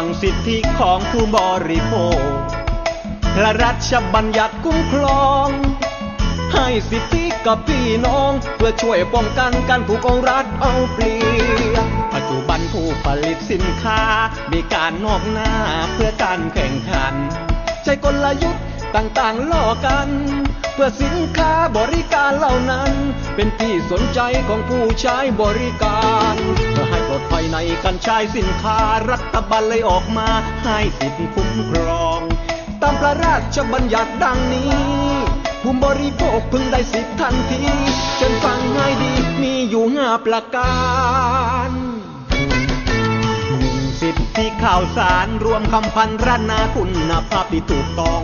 ฟังสิทธิของผู้บริโภค พระราชบัญญัติคุ้มครอง ให้สิทธิกับพี่น้อง เพื่อช่วยป้องกันการถูกองรัฐเอาเปรียบปัจจุบันผู้ผลิตสินค้า มีการนอกหน้าเพื่อการแข่งขัน ใช้กลยุทธ์ต่างๆล่อกัน เพื่อสินค้าบริการเหล่านั้น เป็นที่สนใจของผู้ใช้บริการเพื่อให ดภัยในการใช้สินค้ารัฐบาลเลยออกมาให้สิทธิคุ้มครอง ตามพระราชบัญญัติดังนี้ ผู้บริโภคพึงได้สิทธิทันทีเชิญฟังให้ดีมีอยู่ห้าประการหนึ่งสิทธิข่าวสารรวมคำพันรนาคุณภาพที่ถูกต้อง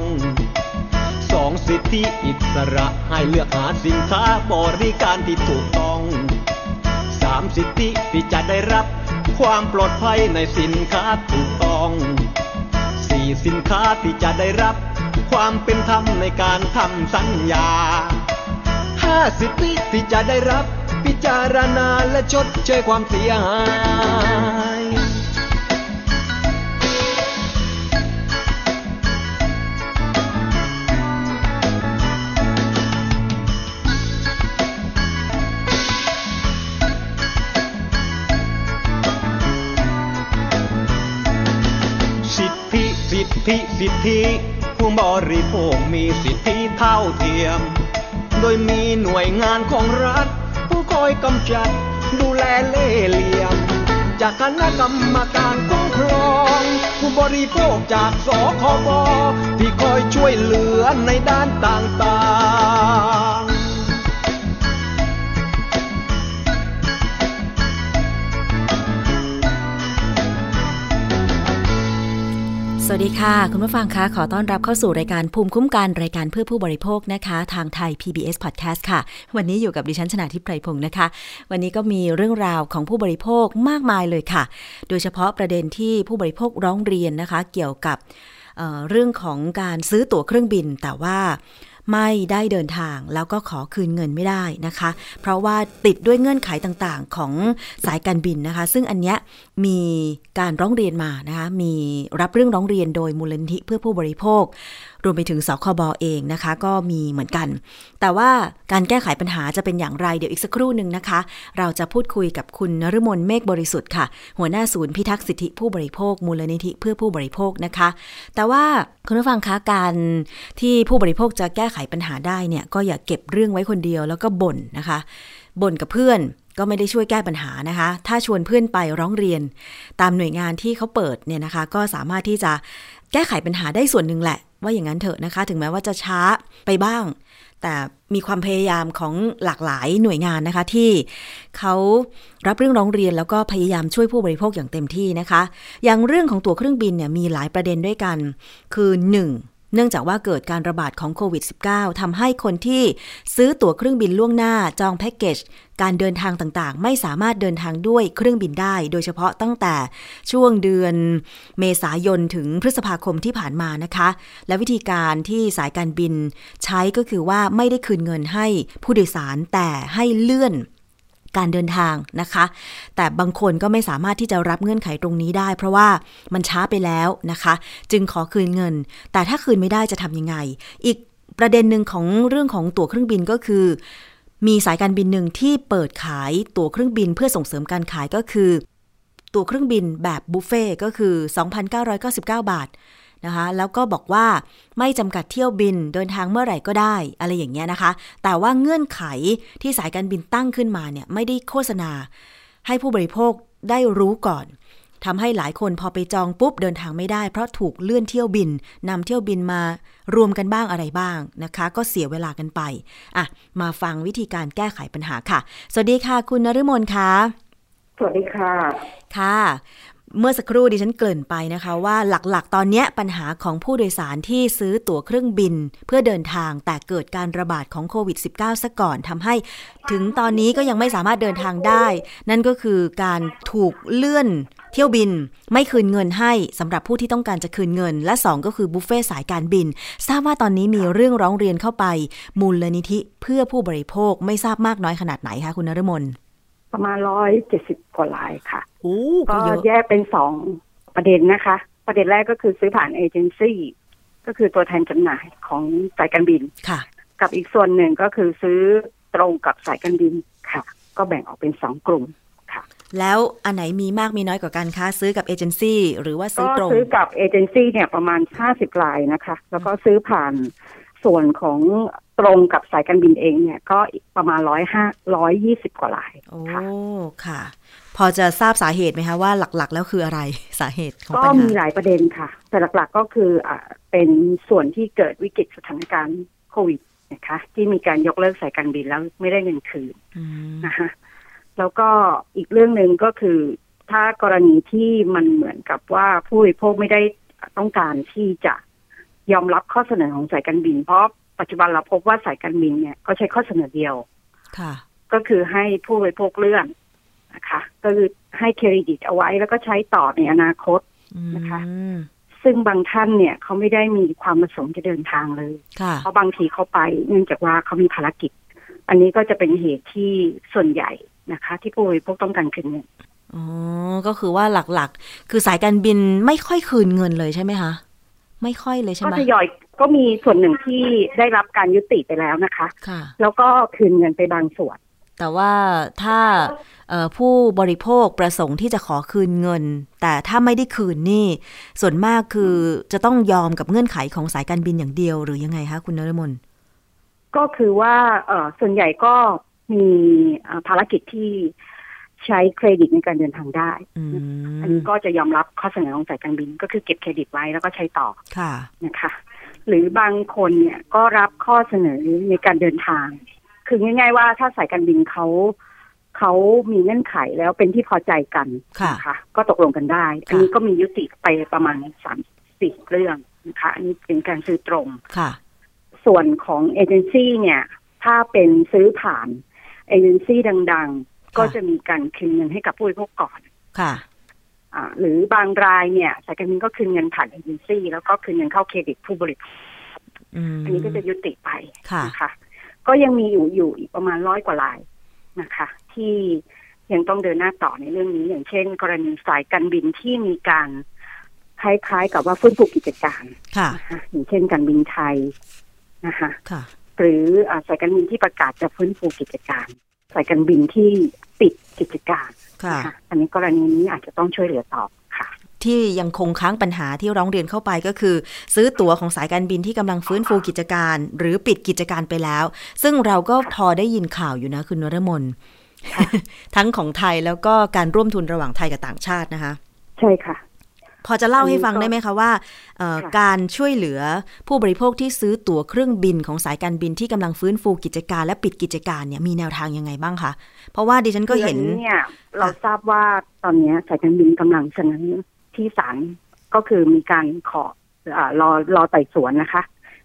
สองสิทธิอิสระให้เลือกหาสินค้าบริการที่ถูกต้องามสิทธิที่จะได้รับ ความปลอดภัยในสินค้าถูกต้องสี่สินค้าที่จะได้รับ ความเป็นธรรมในการทำสัญญาห้าสิทธิที่จะได้รับ พิจารณาและชดเชยความเสียหาย ธิสิทธิผู้บริโภคมีสิทธิเท่าเทียม โดยมีหน่วยงานของรัฐ ผู้คอยกำจัดดูแลเล่เหลี่ยม จากคณะกรรมการคุ้มครอง ผู้บริโภคจากสคบที่คอยช่วยเหลือในด้านต่างๆ วัสดีค่ะ คุณผู้ฟังคะขอต้อนรับเข้าสู่รายการภูมิคุ้มกันรายการเพื่อผู้บริโภคนะคะ ทางไทย PBS Podcast ค่ะ วันนี้อยู่กับดิฉันชนาทิพไพรพงศ์นะคะ วันนี้ก็มีเรื่องราวของผู้บริโภคมากมายเลยค่ะ โดยเฉพาะประเด็นที่ผู้บริโภคร้องเรียนนะคะ เกี่ยวกับเเรื่องของการซื้อตั๋วเครื่องบินแต่ว่า ไม่ได้เดินทางแล้วก็ขอคืนเงินไม่ได้นะคะ เพราะว่าติดด้วยเงื่อนไขต่างๆ ของสายการบินนะคะ ซึ่งอันเนี้ยมีการร้องเรียนมานะคะ มีรับเรื่องร้องเรียนโดยมูลนิธิเพื่อผู้บริโภค รวมไปถึงสคบเองนะคะ ก็มีเหมือนกัน แต่ว่าการแก้ไขปัญหาจะเป็นอย่างไรเดี๋ยวอีกสักครู่หนึ่งนะคะ เราจะพูดคุยกับคุณนฤมลเมฆบริสุทธิ์ค่ะ หัวหน้าศูนย์พิทักษ์สิทธิผู้บริโภค มูลนิธิเพื่อผู้บริโภคนะคะ แต่ว่าคุณผู้ฟังคะการที่ผู้บริโภคจะแก้ไขปัญหาได้เนี่ยก็อย่าเก็บเรื่องไว้คนเดียวแล้วก็บ่นนะคะบ่นกับเพื่อนก็ไม่ได้ช่วยแก้ปัญหานะคะ ถ้าชวนเพื่อนไปร้องเรียน ตามหน่วยงานที่เขาเปิดเนี่ยนะคะ ก็สามารถที่จะแก้ไขปัญหาได้ส่วนหนึ่งแหละ ว่าอย่างนั้นเถอะนะคะ ถึงแม้ว่าจะช้าไปบ้าง แต่มีความพยายามของหลากหลายหน่วยงานนะคะ ที่เขารับเรื่องร้องเรียนแล้วก็พยายามช่วยผู้บริโภคอย่างเต็มที่นะคะ อย่างเรื่องของตั๋วเครื่องบินเนี่ยมีหลายประเด็นด้วยกัน คือ 1. เนื่องจากว่าเกิดการระบาดของโควิด -19 ทำให้คนที่ซื้อตั๋วเครื่องบินล่วงหน้าจองแพ็กเกจ การเดินทางต่างๆ ไม่สามารถเดินทางด้วยเครื่องบินได้ โดยเฉพาะตั้งแต่ช่วงเดือนเมษายนถึงพฤษภาคมที่ผ่านมานะคะ และวิธีการที่สายการบินใช้ก็คือว่าไม่ได้คืนเงินให้ผู้โดยสารแต่ให้เลื่อน การเดินทางนะคะ แต่บางคนก็ไม่สามารถที่จะรับเงื่อนไขตรงนี้ได้ เพราะว่ามันช้าไปแล้วนะคะ จึงขอคืนเงิน แต่ถ้าคืนไม่ได้จะทำยังไง อีกประเด็นหนึ่งของเรื่องของตั๋วเครื่องบินก็คือ มีสายการบินหนึ่งที่เปิดขายตั๋วเครื่องบินเพื่อส่งเสริมการขายก็คือ ตั๋วเครื่องบินแบบบุฟเฟ่ก็คือ 2,999 บาท นะคะ แล้วก็บอกว่าไม่จำกัดเที่ยวบินเดินทางเมื่อไหร่ก็ได้ อะไรอย่างเงี้ยนะคะ แต่ว่าเงื่อนไขที่สายการบินตั้งขึ้นมาเนี่ยไม่ได้โฆษณา ให้ผู้บริโภคได้รู้ก่อนทำให้หลายคนพอไปจองปุ๊บเดินทางไม่ได้ เพราะถูกเลื่อนเที่ยวบินนำเที่ยวบินมารวมกันบ้างอะไรบ้างนะคะ ก็เสียเวลากันไปอะมาฟังวิธีการแก้ไขปัญหาค่ะ สวัสดีค่ะ คุณนฤมลค่ะสวัสดีค่ะ ค่ะ เมื่อสักครู่ดิฉันเกริ่นไปนะคะว่าหลักๆ ตอนนี้ปัญหาของผู้โดยสารที่ซื้อตั๋วเครื่องบิน เพื่อเดินทางแต่เกิดการระบาดของโควิด -19 ซะก่อนทำให้ ถึงตอนนี้ก็ยังไม่สามารถเดินทางได้ นั่นก็คือการถูกเลื่อนเที่ยวบินไม่คืนเงินให้สำหรับผู้ที่ต้องการจะคืนเงิน และ 2 ก็คือบุฟเฟ่สายการบิน ทราบว่าตอนนี้มีเรื่องร้องเรียนเข้าไป มูลนิธิเพื่อผู้บริโภคไม่ทราบมากน้อยขนาดไหนคะคุณนรมน ประมาณร้อยเจ็ดสิบกว่ารายค่ะโอ้ก็ก็เยอะแยกเป็นสองประเด็นนะคะ ประเด็นแรกก็คือซื้อผ่านเอเจนซี่ก็คือตัวแทนจำหน่ายของสายการบินค่ะ กับอีกส่วนหนึ่งก็คือซื้อตรงกับสายการบินค่ะ ก็แบ่งออกเป็นสองกลุ่มค่ะ แล้วอันไหนมีมากมีน้อยกว่ากันคะซื้อกับเอเจนซี่หรือว่าซื้ก็อตรงซื้อกับเอเจนซี่เนี่ยประมาณห้าสิบรายนะคะ แล้วก็ซื้อผ่าน ส่วนของตรงกับสายการบินเองเนี่ยก็อีกประมาณร้อยห้าร้อยยี่สิบกว่ารายโอ้ค่ะค่ะ พอจะทราบสาเหตุไหมคะว่าหลักๆ แล้วคืออะไรสาเหตุของก็ปัญมีหาหลายประเด็นค่ะ แต่หลักๆก็คืออ่าเป็นส่วนที่เกิดวิกฤตสถานการณ์โควิดนะคะที่มีการยกเลิกสายการบินแล้วไม่ได้เงินคืนอืมนะคะแล้วก็อีกเรื่องหนึ่งก็คือ ถ้ากรณีที่มันเหมือนกับว่าผู้บริโภคไม่ได้ต้องการที่จะ ยอมรับข้อเสนอของสายการบิน เพราะปัจจุบันเราพบว่าสายการบินเนี่ยก็ใช้ข้อเสนอเดียวค่ะก็คือให้ผู้บริโภคเลื่อนนะคะก็คือให้เครดิตเอาไว้แล้วก็ใช้ต่อในอนาคตนะคะอืมซึ่งบางท่านเนี่ยเขาไม่ได้มีความประสงค์จะเดินทางเลยค่ะเพราะบางทีเขาไปเนื่องจากว่าเขามีภารกิจ อันนี้ก็จะเป็นเหตุที่ส่วนใหญ่นะคะ ที่ผู้บริโภคต้องการคืนเงินอ๋อก็คือว่าหลักๆ คือสายการบินไม่ค่อยคืนเงินเลยใช่ไหมคะ ไม่ค่อยเลยใช่ก็ไหมทยอยก็มีส่วนหนึ่งที่ได้รับการยุติไปแล้วนะคะค่ะแล้วก็คืนเงินไปบางส่วน แต่ว่าถ้าเอ่อผู้บริโภคประสงค์ที่จะขอคืนเงิน แต่ถ้าไม่ได้คืนนี่ ส่วนมากคือจะต้องยอมกับเงื่อนไขของสายการบินอย่างเดียวหรือยังไงคะคุณนรมนก็คือว่าเออส่วนใหญ่ก็มีอ่าภารกิจที่ ใช้เครดิตในการเดินทางได้อือันมนี้ก็จะยอมรับข้อเสนอของสายการบินก็คือเก็บเครดิตไว้แล้วก็ใช้ต่อค่ะนะคะ หรือบางคนเนี่ยก็รับข้อเสนอในการเดินทาง คือง่าย ๆ ว่าถ้าสายการบินเขาเขามีเงื่อนไขแล้วเป็นที่พอใจกันค่ะนะคะก็ตกลงกันได้ อันนี้ก็มียุติไปประมาณสามสี่เรื่องนะคะ อันนี้เป็นการซื้อตรงค่ะ ส่วนของเอเจนซี่เนี่ย ถ้าเป็นซื้อผ่านเอเจนซี่ดัง ๆ ก็จะมีการคืนเงินให้กับผู้บริโภคก่อนค่ะอ่าหรือบางรายเนี่ยสายการบินก็คืนเงินผ่านเอเจนซี่แล้วก็คืนเงินเข้าเครดิตผู้บริโภคอืมอันนี้ก็จะยุติไปค่ะนะคะก็ยังมีอยู่อยู่อีกประมาณร้อยกว่ารายนะคะ ที่ยังต้องเดินหน้าต่อในเรื่องนี้ อย่างเช่น กรณีสายการบินที่มีการคล้ายๆกับว่าฟื้นฟูกิจการค่ะนะคะอย่างเช่นการบินไทยนะคะค่ะหรืออาสายการบินที่ประกาศจะฟื้นฟูกิจการ สายการบินที่ปิดกิจการค่ะนะคะอันนี้กรณีนี้อาจจะต้องช่วยเหลือต่อค่ะ ที่ยังคงค้างปัญหาที่ร้องเรียนเข้าไปก็คือ ซื้อตั๋วของสายการบินที่กำลังฟื้นฟูกิจการ หรือปิดกิจการไปแล้ว ซึ่งเราก็พอได้ยินข่าวอยู่นะคุณนรมนทั้งของไทยแล้วก็การร่วมทุนระหว่างไทยกับต่างชาตินะคะ ใช่ค่ะ พอจะเล่าให้ฟังอันนี้ก็ได้ไหมคะว่าเอ่อค่ะการช่วยเหลือผู้บริโภคที่ซื้อตั๋วเครื่องบินของสายการบินที่กำลังฟื้นฟูกิจการและปิดกิจการเนี่ยมีแนวทางยังไงบ้างคะเพราะว่าดิฉันก็เห็นคืออัเนี่ยเราทราบว่าตอนนี้สายการบินกำลังเสนอที่ศาลก็คือมีการขออารอรอไต่สวนนะคะ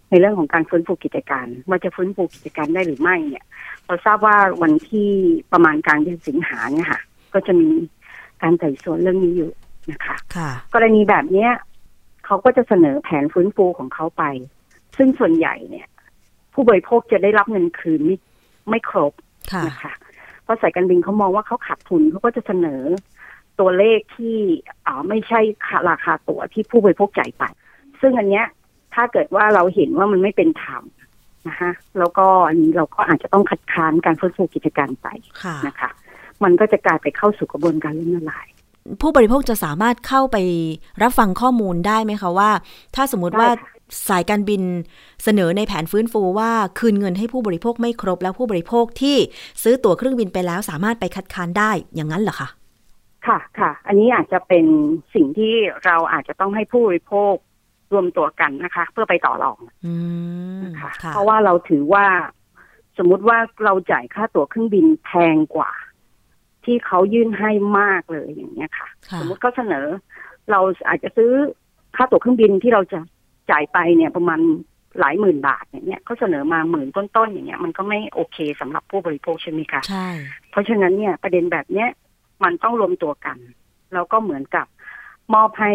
ในเรื่องของการฟื้นฟูกิจการ ว่าจะฟื้นฟูกิจการได้หรือไม่เนี่ยเราทราบว่าวันที่ประมาณกลางเดือนสิงหาเนี่ยค่ะ ก็จะมีการไต่สวนเรื่องนี้อยู่ นะคะค่ะ กรณีแบบเนี้ยเขาก็จะเสนอแผนฟื้นฟูของเขาไป ซึ่งส่วนใหญ่เนี่ย ผู้บริโภคจะได้รับเงินคืนไม่ไม่ครบค่ะนะคะเพราะสายการบินเขามองว่าเขาขาดทุนเขาก็จะเสนอตัวเลขที่อ่าไม่ใช่ราคาตั๋วที่ผู้บริโภคจ่ายไป ซึ่งอันเนี้ย ถ้าเกิดว่าเราเห็นว่ามันไม่เป็นธรรมนะคะแล้วก็อันนี้เราก็อาจจะต้องคัดค้านการฟื้นฟูกิจการไปค่ะนะคะ มันก็จะกลายไปเข้าสู่กระบวนการล้มละลาย ผู้บริโภคจะสามารถเข้าไปรับฟังข้อมูลได้ไหมคะว่า ถ้าสมมติว่าได้ค่ะสายการบินเสนอในแผนฟื้นฟูว่าคืนเงินให้ผู้บริโภคไม่ครบ แล้วผู้บริโภคที่ซื้อตั๋วเครื่องบินไปแล้วสามารถไปคัดค้านได้อย่างนั้นเหรอคะค่ะค่ะ อันนี้อาจจะเป็นสิ่งที่เราอาจจะต้องให้ผู้บริโภครวมตัวกันนะคะ เพื่อไปต่อรองอืมนะคะค่ะเพราะว่าเราถือว่า สมมุติว่าเราจ่ายค่าตั๋วเครื่องบินแพงกว่า ที่เขายื่นให้มากเลยอย่างเงี้ยค่ะค่ะ สมมติเขาเสนอ เราอาจจะซื้อค่าตั๋วเครื่องบินที่เราจะจ่ายไปเนี่ยประมาณหลายหมื่นบาทอย่างเงี้ยเขาเสนอมาหมื่นต้นๆอย่างเงี้ยมันก็ไม่โอเคสำหรับผู้บริโภคใช่ไหมคะใช่เพราะฉะนั้นเนี่ยประเด็นแบบเนี้ยมันต้องรวมตัวกันแล้วก็เหมือนกับมอบให้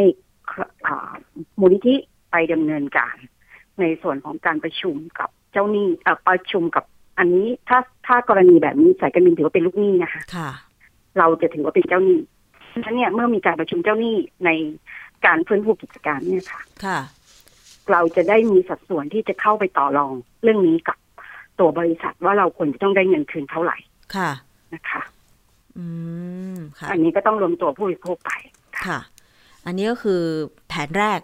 อ่ามูลนิธิไปดำเนินการ ในส่วนของการประชุมกับเจ้าหนี้เอ่อประชุมกับอันนี้ถ้าถ้ากรณีแบบนี้สายการบินถือว่าเป็นลูกหนี้นะคะค่ะ เราจะถือว่าเป็นเจ้าหนี้เพราะฉะนั้นเนี่ยเมื่อมีการประชุมเจ้าหนี้ในการฟื้นฟูกิจการเนี่ยค่ะ ค่ะ เราจะได้มีสัดส่วนที่จะเข้าไปต่อรองเรื่องนี้กับตัวบริษัทว่าเราควรจะต้องได้เงินคืนเท่าไหร่ ค่ะ นะคะ อืม ค่ะ อันนี้ก็ต้องรวมตัวผู้บริโภคไป ค่ะ อันนี้ก็คือแผนแรก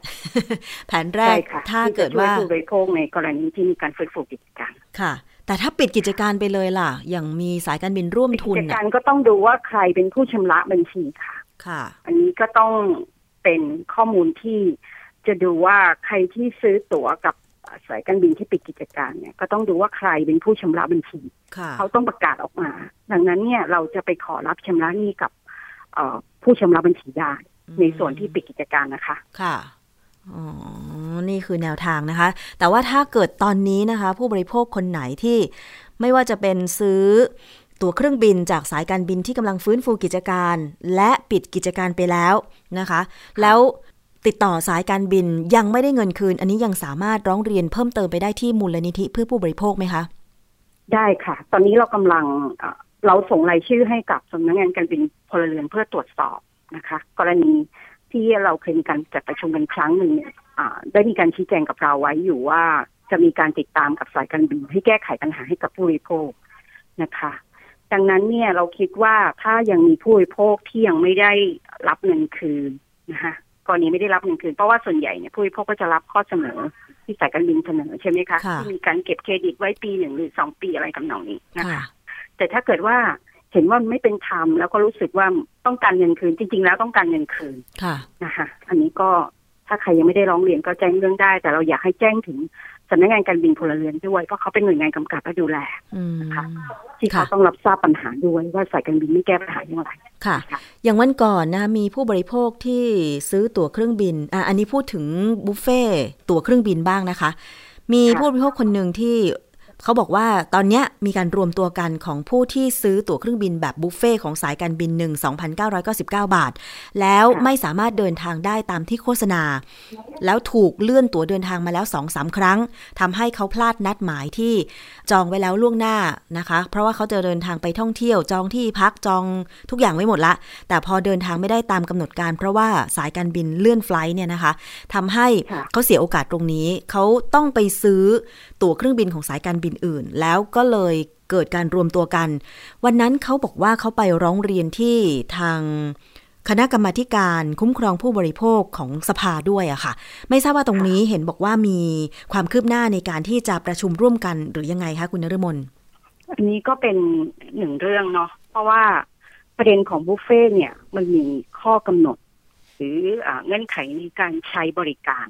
แผนแรใช่กค่ะถ้าที่จะเกิดช่วยว่าผู้บริโภคในกรณีที่มีการฟื้นฟูกิจการ ค่ะ แต่ถ้าปิดกิจการไปเลยล่ะ อย่างมีสายการบินร่วมทุนกิจกาน่ะรก็ต้องดูว่าใครเป็นผู้ชำระบัญชีค่ะ ค่ะ อันนี้ก็ต้องเป็นข้อมูลที่จะดูว่าใครที่ซื้อตั๋วกับสายการบินที่ปิดกิจการเนี่ย ก็ต้องดูว่าใครเป็นผู้ชำระบัญชีค่ะเขาต้องประกาศออกมา ดังนั้นเนี่ยเราจะไปขอรับชำระหนี้กับเอ่อผู้ชำระบัญชีได้ในส่วนที่ปิดกิจการนะคะ ค่ะ อ๋อ นี่คือแนวทางนะคะ แต่ว่าถ้าเกิดตอนนี้นะคะ ผู้บริโภคคนไหนที่ไม่ว่าจะเป็นซื้อตั๋วเครื่องบินจากสายการบินที่กำลังฟื้นฟูกิจการ และปิดกิจการไปแล้วนะคะ แล้วติดต่อสายการบินยังไม่ได้เงินคืน อันนี้ยังสามารถร้องเรียนเพิ่มเติมไปได้ที่มูลนิธิเพื่อผู้บริโภคไหมคะ ได้ค่ะ ตอนนี้เรากำลังเอ่อเราส่งรายชื่อให้กับสำนักงานการบินพลเรือนเพื่อตรวจสอบนะคะ กรณี ที่เราเคยมีการจัดประชุมกันครั้งหนึ่งเนี่ยอ่าได้มีการชี้แจงกับเราไว้อยู่ว่าจะมีการติดตามกับสายการบินให้แก้ไขปัญหาให้กับผู้บริโภคนะคะ ดังนั้นเนี่ยเราคิดว่าถ้ายังมีผู้บริโภคที่ยังไม่ได้รับเงินคืนนะคะกรณีไม่ได้รับเงินคืนเพราะว่าส่วนใหญ่เนี่ยผู้บริโภคก็จะรับข้อเสนอที่สายการบินเสนอใช่ไหมคะค่ะที่มีการเก็บเครดิตไว้ปีหนึ่งหรือสองปีอะไรกำนองนี้นะคะค่ะแต่ถ้าเกิดว่า เห็นว่าไม่เป็นธรรมแล้วก็รู้สึกว่าต้องการเงินคืน จริง ๆ แล้วต้องการเงินคืนค่ะนะคะ อันนี้ก็ถ้าใครยังไม่ได้ร้องเรียนก็แจ้งเรื่องได้ แต่เราอยากให้แจ้งถึงสำนักงานการบินพลเรือนด้วยเพราะเขาเป็นหน่วยงานกำกับและดูแลอืมค่ะที่เขาค่ะต้องรับทราบปัญหาด้วยว่าสายการบินไม่แก้ปัญหาอย่างไรค่ะค่ะ อย่างวันก่อนนะมีผู้บริโภคที่ซื้อตั๋วเครื่องบินอะอันนี้พูดถึงบุฟเฟ่ต์ตั๋วเครื่องบินบ้างนะคะ มีค่ะผู้บริโภคคนหนึ่งที่ เขาบอกว่าตอนเนี้ยมีการรวมตัวกันของผู้ที่ซื้อตั๋วเครื่องบินแบบบุฟเฟ่ต์ของสายการบินหนึ่ง2,999 บาท แล้วไม่สามารถเดินทางได้ตามที่โฆษณา แล้วถูกเลื่อนตั๋วเดินทางมาแล้ว2อสาครั้งทำให้เขาพลาดนัดหมายที่จองไว้แล้วล่วงหน้านะคะ เพราะว่าเขาจะเดินทางไปท่องเที่ยวจองที่พักจองทุกอย่างไว้หมดละ แต่พอเดินทางไม่ได้ตามกำหนดการ เพราะว่าสายการบินเลื่อนไฟลท์เนี่ยนะคะทำให้ค่ะเขาเสียโอกาสตรงนี้ เขาต้องไปซื้อตั๋วเครื่องบินของสายการบินอื่น แล้วก็เลยเกิดการรวมตัวกัน วันนั้นเขาบอกว่าเขาไปร้องเรียนที่ทางคณะกรรมาการคุ้มครองผู้บริโภคของสภาด้วยอะค่ะ ไม่ทราบว่าตรงนี้เห็นบอกว่ามีความคืบหน้าในการที่จะประชุมร่วมกันหรือยังไงคะคุณนฤมลอันนี้ก็เป็นหนึ่งเรื่องเนาะเพราะว่าประเด็นของบุฟเฟ่เนี่ยมันมีข้อกำหนด หรืออเงื่อนไขในการใช้บริการ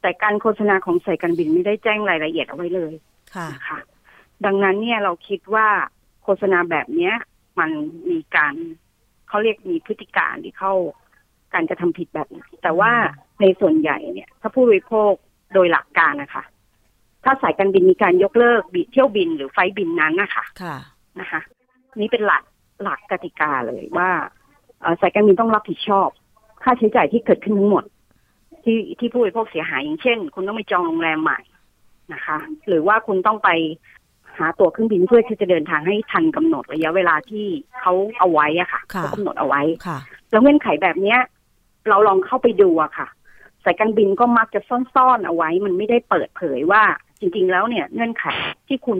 แต่การโฆษณาของสายการบินไม่ได้แจ้งรายละเอียดเอาไว้เลย ค่ะนะคะดังนั้นเนี่ยเราคิดว่าโฆษณาแบบเนี้ย มันมีการเขาเรียกมีพฤติการที่เข้าการกระทำผิดแบบนี้แต่ว่าในส่วนใหญ่เนี่ย ถ้าผู้บริโภคโดยหลักการนะคะ ถ้าสายการบินมีการยกเลิกบิเที่ยวบินหรือไฟล์บินนั้นนะคะค่ะนะคะ นี่เป็นหลักหลักกติกาเลยว่าเอ่อสายการบินต้องรับผิดชอบ ค่าใช้จ่ายที่เกิดขึ้นทั้งหมด ที่ที่ผู้บริโภคเสียหายอย่างเช่น คุณต้องไปจองโรงแรมใหม่ นะคะ หรือว่าคุณต้องไปหาตั๋วเครื่องบินเพื่อที่จะเดินทางให้ทันกำหนดระยะเวลาที่เขาเอาไว้อะค่ะค่ะเขากำหนดเอาไว้ค่ะแล้วเงื่อนไขแบบเนี้ย เราลองเข้าไปดูอะค่ะสายการบินก็มักจะซ่อนๆเอาไว้ มันไม่ได้เปิดเผยว่า จริง ๆ แล้วเนี่ย เงื่อนไขที่คุณ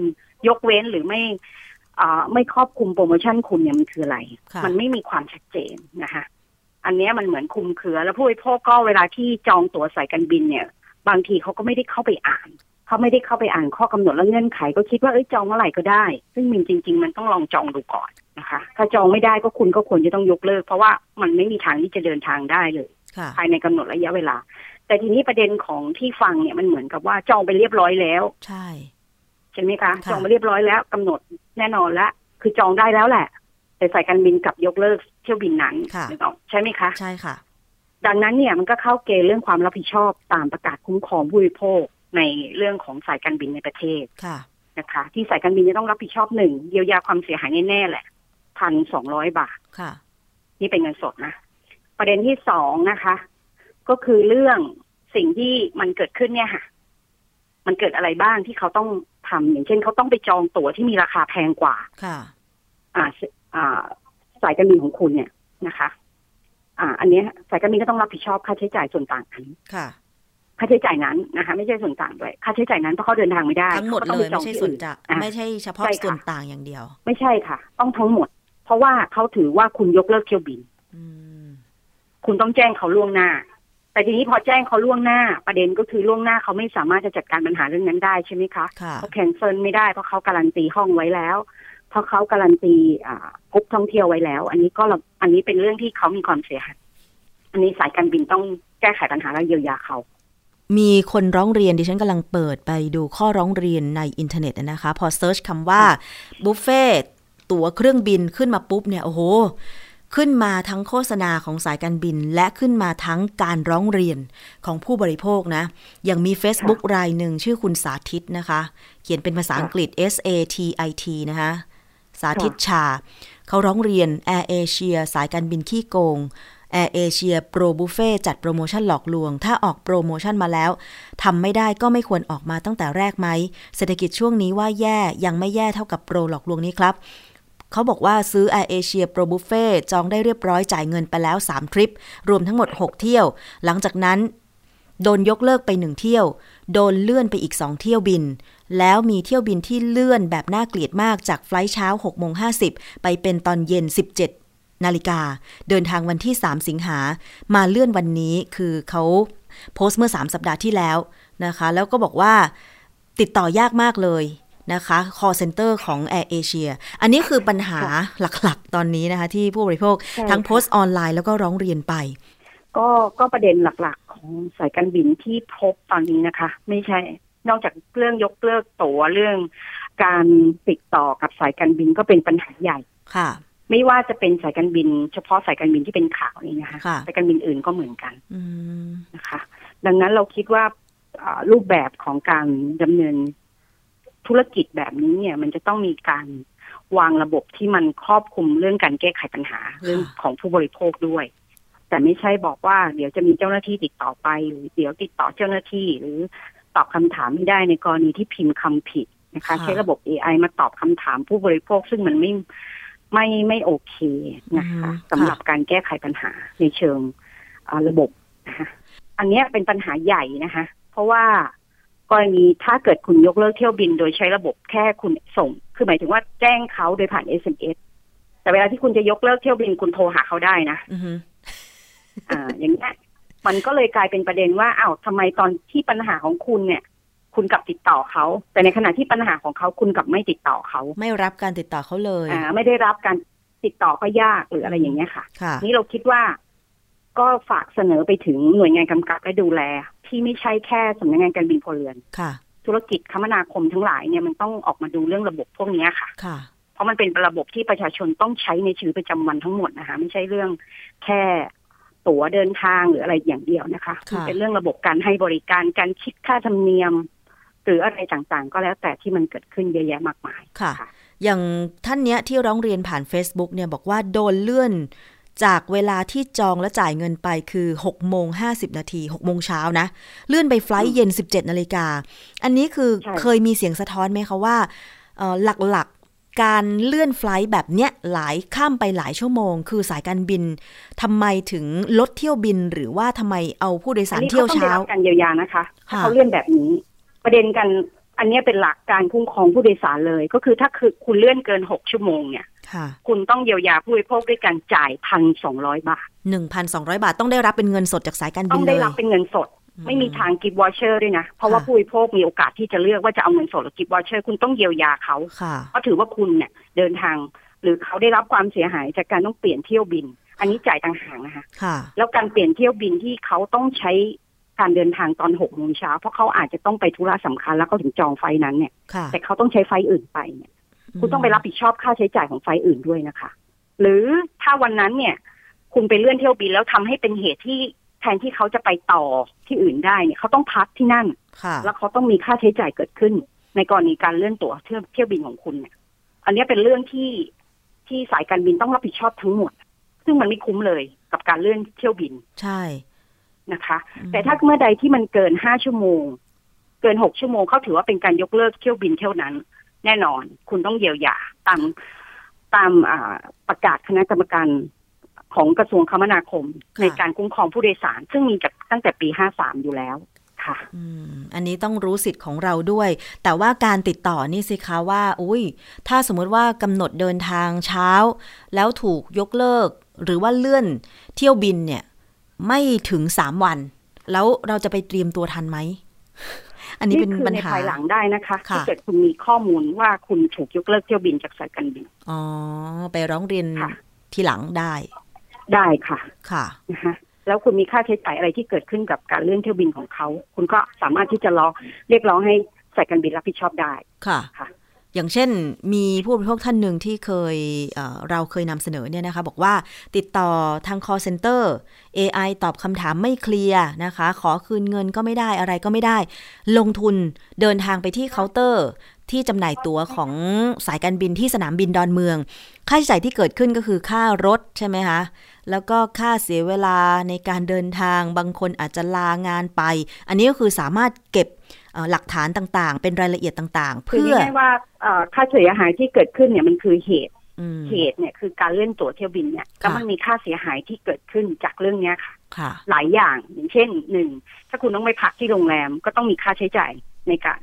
ยกเว้นหรือไม่อ่าไม่ครอบคลุมโปรโมชั่นคุณเนี่ยมันคืออะไรค่ะมันไม่มีความชัดเจนนะคะ อันเนี้ยมันเหมือนคลุมเครือ แล้วผู้บริโภคก็เวลาที่จองตั๋วสายการบินเนี่ย บางทีเขาก็ไม่ได้เข้าไปอ่าน เขาไม่ได้เข้าไปอ่านข้อกำหนดและเงื่อนไข ก็คิดว่าเอ้ยจองเมื่อไหร่ก็ได้ ซึ่งมันจริง ๆ มันต้องลองจองดูก่อนนะคะ ถ้าจองไม่ได้ก็คุณก็ควรจะต้องยกเลิก เพราะว่ามันไม่มีทางที่จะเดินทางได้เลยค่ะภายในกำหนดระยะเวลา แต่ทีนี้ประเด็นของที่ฟังเนี่ยมันเหมือนกับว่าจองไปเรียบร้อยแล้ว ใช่ใช่ไหมคะค่ะจองไปเรียบร้อยแล้วกำหนดแน่นอนแล้วคือจองได้แล้วแหละ แต่สายการบินกลับยกเลิกเที่ยวบินนั้นค่ะนึกออกใช่ไหมคะใช่ค่ะดังนั้นเนี่ยมันก็เข้าเกณฑ์เรื่องความรับผิดชอบตามประกาศคุ้มครองผู้บริโภค ในเรื่องของสายการบินในประเทศค่ะนะคะ ที่สายการบินจะต้องรับผิดชอบหนึ่งเยียวยาความเสียหายแน่ๆแหละพันสองร้อยบาทค่ะ นี่เป็นเงินสดนะ ประเด็นที่สองนะคะ ก็คือเรื่องสิ่งที่มันเกิดขึ้นเนี่ยค่ะ มันเกิดอะไรบ้างที่เขาต้องทำอย่างเช่น เขาต้องไปจองตั๋วที่มีราคาแพงกว่าค่ะ อ่าสอ่าสายการบินของคุณเนี่ยนะคะ อ่า อันเนี้ยสายการบินก็ต้องรับผิดชอบค่าใช้จ่ายส่วนต่างนั้นค่ะ ค่าใช้จ่ายนั้นนะคะ ไม่ใช่ส่วนต่างด้วยค่าใช้จ่ายนั้นเพราะเขาเดินทางไม่ได้ทั้งหมดขาก็เลต้องยปจอไม่งใช่ที่ส่วนอื่จะอะไม่ใช่เฉพาะใช่ค่ะส่วนต่างอย่างเดียว ไม่ใช่ค่ะ ต้องทั้งหมด เพราะว่าเขาถือว่าคุณยกเลิกเที่ยวบินอืมคุณต้องแจ้งเขาล่วงหน้า แต่ทีนี้พอแจ้งเขาล่วงหน้า ประเด็นก็คือล่วงหน้าเขาไม่สามารถจะจัดการปัญหาเรื่องนั้นได้ใช่ไหมคะค่ะเขา cancel ไม่ได้เพราะเขาการันตีห้องไว้แล้วเพราะเขาการันตีอ่ากรุ๊ปท่องเที่ยวไว้แล้ว อันนี้ก็เราอันนี้เป็นเรื่องที่เขามีความเสียหายอันนี้สายการบินต้องแก้ไขปัญหาและเยียวยาเขา มีคนร้องเรียนดิฉันกำลังเปิดไปดูข้อร้องเรียนในอินเทอร์เน็ตนะคะ พอ search คำว่าบุฟเฟ่ต์ตั๋วเครื่องบินขึ้นมาปุ๊บเนี่ย โอ้โห ขึ้นมาทั้งโฆษณาของสายการบิน และขึ้นมาทั้งการร้องเรียนของผู้บริโภคนะ อย่างมี Facebook รายหนึ่งชื่อคุณสาธิตนะคะ เขียนเป็นภาษาอังกฤษ S A T I T นะคะสาธิตชา เขาร้องเรียน Air Asia สายการบินขี้โกง Air Asia Pro Buffet จัดโปรโมชั่นหลอกลวง ถ้าออกโปรโมชั่นมาแล้วทำไม่ได้ก็ไม่ควรออกมาตั้งแต่แรกไหม เศรษฐกิจช่วงนี้ว่าแย่ยังไม่แย่เท่ากับโปรหลอกลวงนี้ครับเขาบอกว่าซื้อ Air Asia Pro Buffet จองได้เรียบร้อยจ่ายเงินไปแล้ว 3 ทริป รวมทั้งหมด 6 เที่ยว หลังจากนั้นโดนยกเลิกไปหนึ่งเที่ยว โดนเลื่อนไปอีก 2 เที่ยวบิน แล้วมีเที่ยวบินที่เลื่อนแบบน่าเกลียดมากจากไฟลท์เช้า6โมง50 ไปเป็นตอนเย็น 17 นาฬิกา เดินทางวันที่ 3 สิงหา มาเลื่อนวันนี้คือเขาโพสต์เมื่อ 3 สัปดาห์ที่แล้วนะคะ แล้วก็บอกว่าติดต่อยากมากเลยนะคะ call center ของ Air Asia อันนี้คือปัญหาหลักๆ ตอนนี้นะคะ ที่ผู้บริโภคใช้ทั้งค่ะโพสต์ออนไลน์แล้วก็ร้องเรียนไป ก็ก็ประเด็นหลักๆ ของสายการบินที่พบตอนนี้นะคะ ไม่ใช่ นอกจากเรื่องยกเลิกตั๋วเรื่องการติดต่อกับสายการบินก็เป็นปัญหาใหญ่ค่ะ ไม่ว่าจะเป็นสายการบิน เฉพาะสายการบินที่เป็นข่าวนี่นะคะค่ะสายการบินอื่นก็เหมือนกันอืมนะคะ ดังนั้นเราคิดว่าอ่ารูปแบบของการดำเนินธุรกิจแบบนี้เนี่ย มันจะต้องมีการวางระบบที่มันครอบคลุมเรื่องการแก้ไขปัญหาเรื่องของผู้บริโภคด้วย แต่ไม่ใช่บอกว่า เดี๋ยวจะมีเจ้าหน้าที่ติดต่อไปหรือเดี๋ยวติดต่อเจ้าหน้าที่ หรือตอบคำถามไม่ได้ในกรณีที่พิมพ์คำผิดนะคะค่ะใช้ระบบ AI มาตอบคำถามผู้บริโภค ซึ่งมันไม่ ไม่ไม่โอเคนะคะสำหรับการแก้ไขปัญหาในเชิงอ่าระบบนะคะอันเนี้ยเป็นปัญหาใหญ่นะคะ เพราะว่ากรณีถ้าเกิดคุณยกเลิกเที่ยวบินโดยใช้ระบบแค่คุณส่ง คือหมายถึงว่าแจ้งเขาโดยผ่าน SMS แต่เวลาที่คุณจะยกเลิกเที่ยวบินคุณโทรหาเขาได้นะอือฮึอ่า อย่างเงี้ยมันก็เลยกลายเป็นประเด็นว่าอ้าวทำไมตอนที่ปัญหาของคุณเนี่ย คุณกลับติดต่อเขา แต่ในขณะที่ปัญหาของเขาคุณกลับไม่ติดต่อเขา ไม่รับการติดต่อเขาเลยอ่าไม่ได้รับการติดต่อก็ยากหรืออะไรอย่างเงี้ยค่ะค่ะ นี่เราคิดว่าก็ฝากเสนอไปถึงหน่วยงานกำกับและดูแล ที่ไม่ใช่แค่สำนักงานการบินพลเรือนค่ะ ธุรกิจคมนาคมทั้งหลายเนี่ยมันต้องออกมาดูเรื่องระบบพวกเนี้ยค่ะค่ะ เพราะมันเป็นระบบที่ประชาชนต้องใช้ในชีวิตประจำวันทั้งหมดนะคะ ไม่ใช่เรื่องแค่ตั๋วเดินทางหรืออะไรอย่างเดียวนะคะค่ะมันเป็นเรื่องระบบการให้บริการการคิดค่าธรรมเนียม หรืออะไรต่างๆ ก็แล้วแต่ที่มันเกิดขึ้นเยอะแยะมากมายค่ะ อย่างท่านเนี้ยที่ร้องเรียนผ่าน Facebook เนี่ยบอกว่าโดนเลื่อนจากเวลาที่จองและจ่ายเงินไปคือ6โมง50 นาที6โมงเช้านะ เลื่อนไป flight เย็น 17 นาฬิกา อันนี้คือใช่เคยมีเสียงสะท้อนไหมคะว่าเอ่อหลักๆการเลื่อน flight แบบเนี้ยหลายข้ามไปหลายชั่วโมง คือสายการบินทำไมถึงลดเที่ยวบินหรือว่าทำไมเอาผู้โดยสารอันนี้เที่ยวเขาต้องได้เช้ารับการเยียวยานะคะถ้าค่ะเขาเลื่อนแบบนี้ ประเด็นกันอันเนี้ยเป็นหลักการคุ้มครองผู้โดยสารเลย ก็คือถ้าคือคุณเลื่อนเกินหกชั่วโมงเนี่ยค่ะคุณต้องเยียวยาผู้บริโภคด้วยการจ่ายพันสองร้อยบาท1,200บาทต้องได้รับเป็นเงินสดจากสายการบินเลย ต้องได้รับเป็นเงินสด ไม่มีทาง gift voucher ด้วยนะ เพราะว่าค่ะผู้บริโภคมีโอกาสที่จะเลือกว่าจะเอาเงินสดหรือ gift voucher คุณต้องเยียวยาเขาค่ะเพราะถือว่าคุณเนี่ยเดินทาง หรือเขาได้รับความเสียหายจากการต้องเปลี่ยนเที่ยวบิน อันนี้จ่ายต่างหากนะคะค่ะแล้วการเปลี่ยนเที่ยวบินที่เขาต้องใช้ การเดินทางตอนหกโมงเช้าเพราะเขาอาจจะต้องไปธุระสำคัญแล้วเขาถึงจองไฟล์นั้นเนี่ยค่ะแต่เขาต้องใช้ไฟล์อื่นไปเนี่ย คุณต้องไปรับผิดชอบค่าใช้จ่ายของไฟล์อื่นด้วยนะคะ หรือถ้าวันนั้นเนี่ย คุณไปเลื่อนเที่ยวบินแล้วทำให้เป็นเหตุที่แทนที่เขาจะไปต่อที่อื่นได้เนี่ยเขาต้องพักที่นั่นค่ะแล้วเขาต้องมีค่าใช้จ่ายเกิดขึ้น ในกรณีการเลื่อนตั๋วเที่ยวเที่ยวบินของคุณเนี่ย อันนี้เป็นเรื่องที่ที่สายการบินต้องรับผิดชอบทั้งหมด ซึ่งมันไม่คุ้มเลยกับการเลื่อนเที่ยวบิน ใช่ นะคะอืมแต่ถ้าเมื่อใดที่มันเกินห้าชั่วโมง เกินหกชั่วโมงเขาถือว่าเป็นการยกเลิกเที่ยวบินเที่ยวนั้น แน่นอน คุณต้องเยียวยาตามตามอ่าประกาศคณะกรรมการของกระทรวงคมนาคม ในการคุ้มครองผู้โดยสาร ซึ่งมีจากตั้งแต่ปีห้าสามอยู่แล้วค่ะอืมอันนี้ต้องรู้สิทธิ์ของเราด้วย แต่ว่าการติดต่อนี่สิคะว่า อุ้ย ถ้าสมมุติว่ากำหนดเดินทางเช้า แล้วถูกยกเลิก หรือว่าเลื่อนเที่ยวบินเนี่ย ไม่ถึงสามวัน แล้วเราจะไปเตรียมตัวทันไหม อันนี้เป็นคือปัญในหาภายหลังได้นะคะค่ะถ้าเกิดคุณมีข้อมูลว่าคุณถูกยกเลิกเที่ยวบินจากสายการบิน อ๋อ ไปร้องเรียนค่ะทีหลังได้ ได้ค่ะ ค่ะนะคะแล้วคุณมีค่าใช้จ่ายอะไรที่เกิดขึ้นกับการเลื่อนเที่ยวบินของเขา คุณก็สามารถที่จะร้องเรียกร้องให้สายการบินรับผิดชอบได้ ค่ะค่ะ อย่างเช่นมีผู้บริโภคท่านหนึ่งที่เคยเเราเคยนำเสนอเนี่ยนะคะ บอกว่าติดต่อทาง call center AI ตอบคำถามไม่เคลียร์นะคะ ขอคืนเงินก็ไม่ได้อะไรก็ไม่ได้ ลงทุนเดินทางไปที่เคาน์เตอร์ ที่จำหน่ายตั๋วของสายการบินที่สนามบินดอนเมือง ค่าใช้จ่ายที่เกิดขึ้นก็คือค่ารถใช่ไหมคะแล้วก็ค่าเสียเวลาในการเดินทางบางคนอาจจะลางานไป อันนี้ก็คือสามารถเก็บ หลักฐานต่างๆ เป็นรายละเอียดต่างๆคือเพื่อง่ายๆว่าเอ่อค่าเสียหายที่เกิดขึ้นเนี่ยมันคือเหตุอืมเหตุเนี่ยคือการเลื่อนตั๋วเที่ยวบินเนี่ยค่ะแล้วมันมีค่าเสียหายที่เกิดขึ้นจากเรื่องเนี้ยค่ะค่ะ หลายอย่างอย่างเช่นหนึ่งถ้าคุณต้องไปพักที่โรงแรมก็ต้องมีค่าใช้จ่ายในการ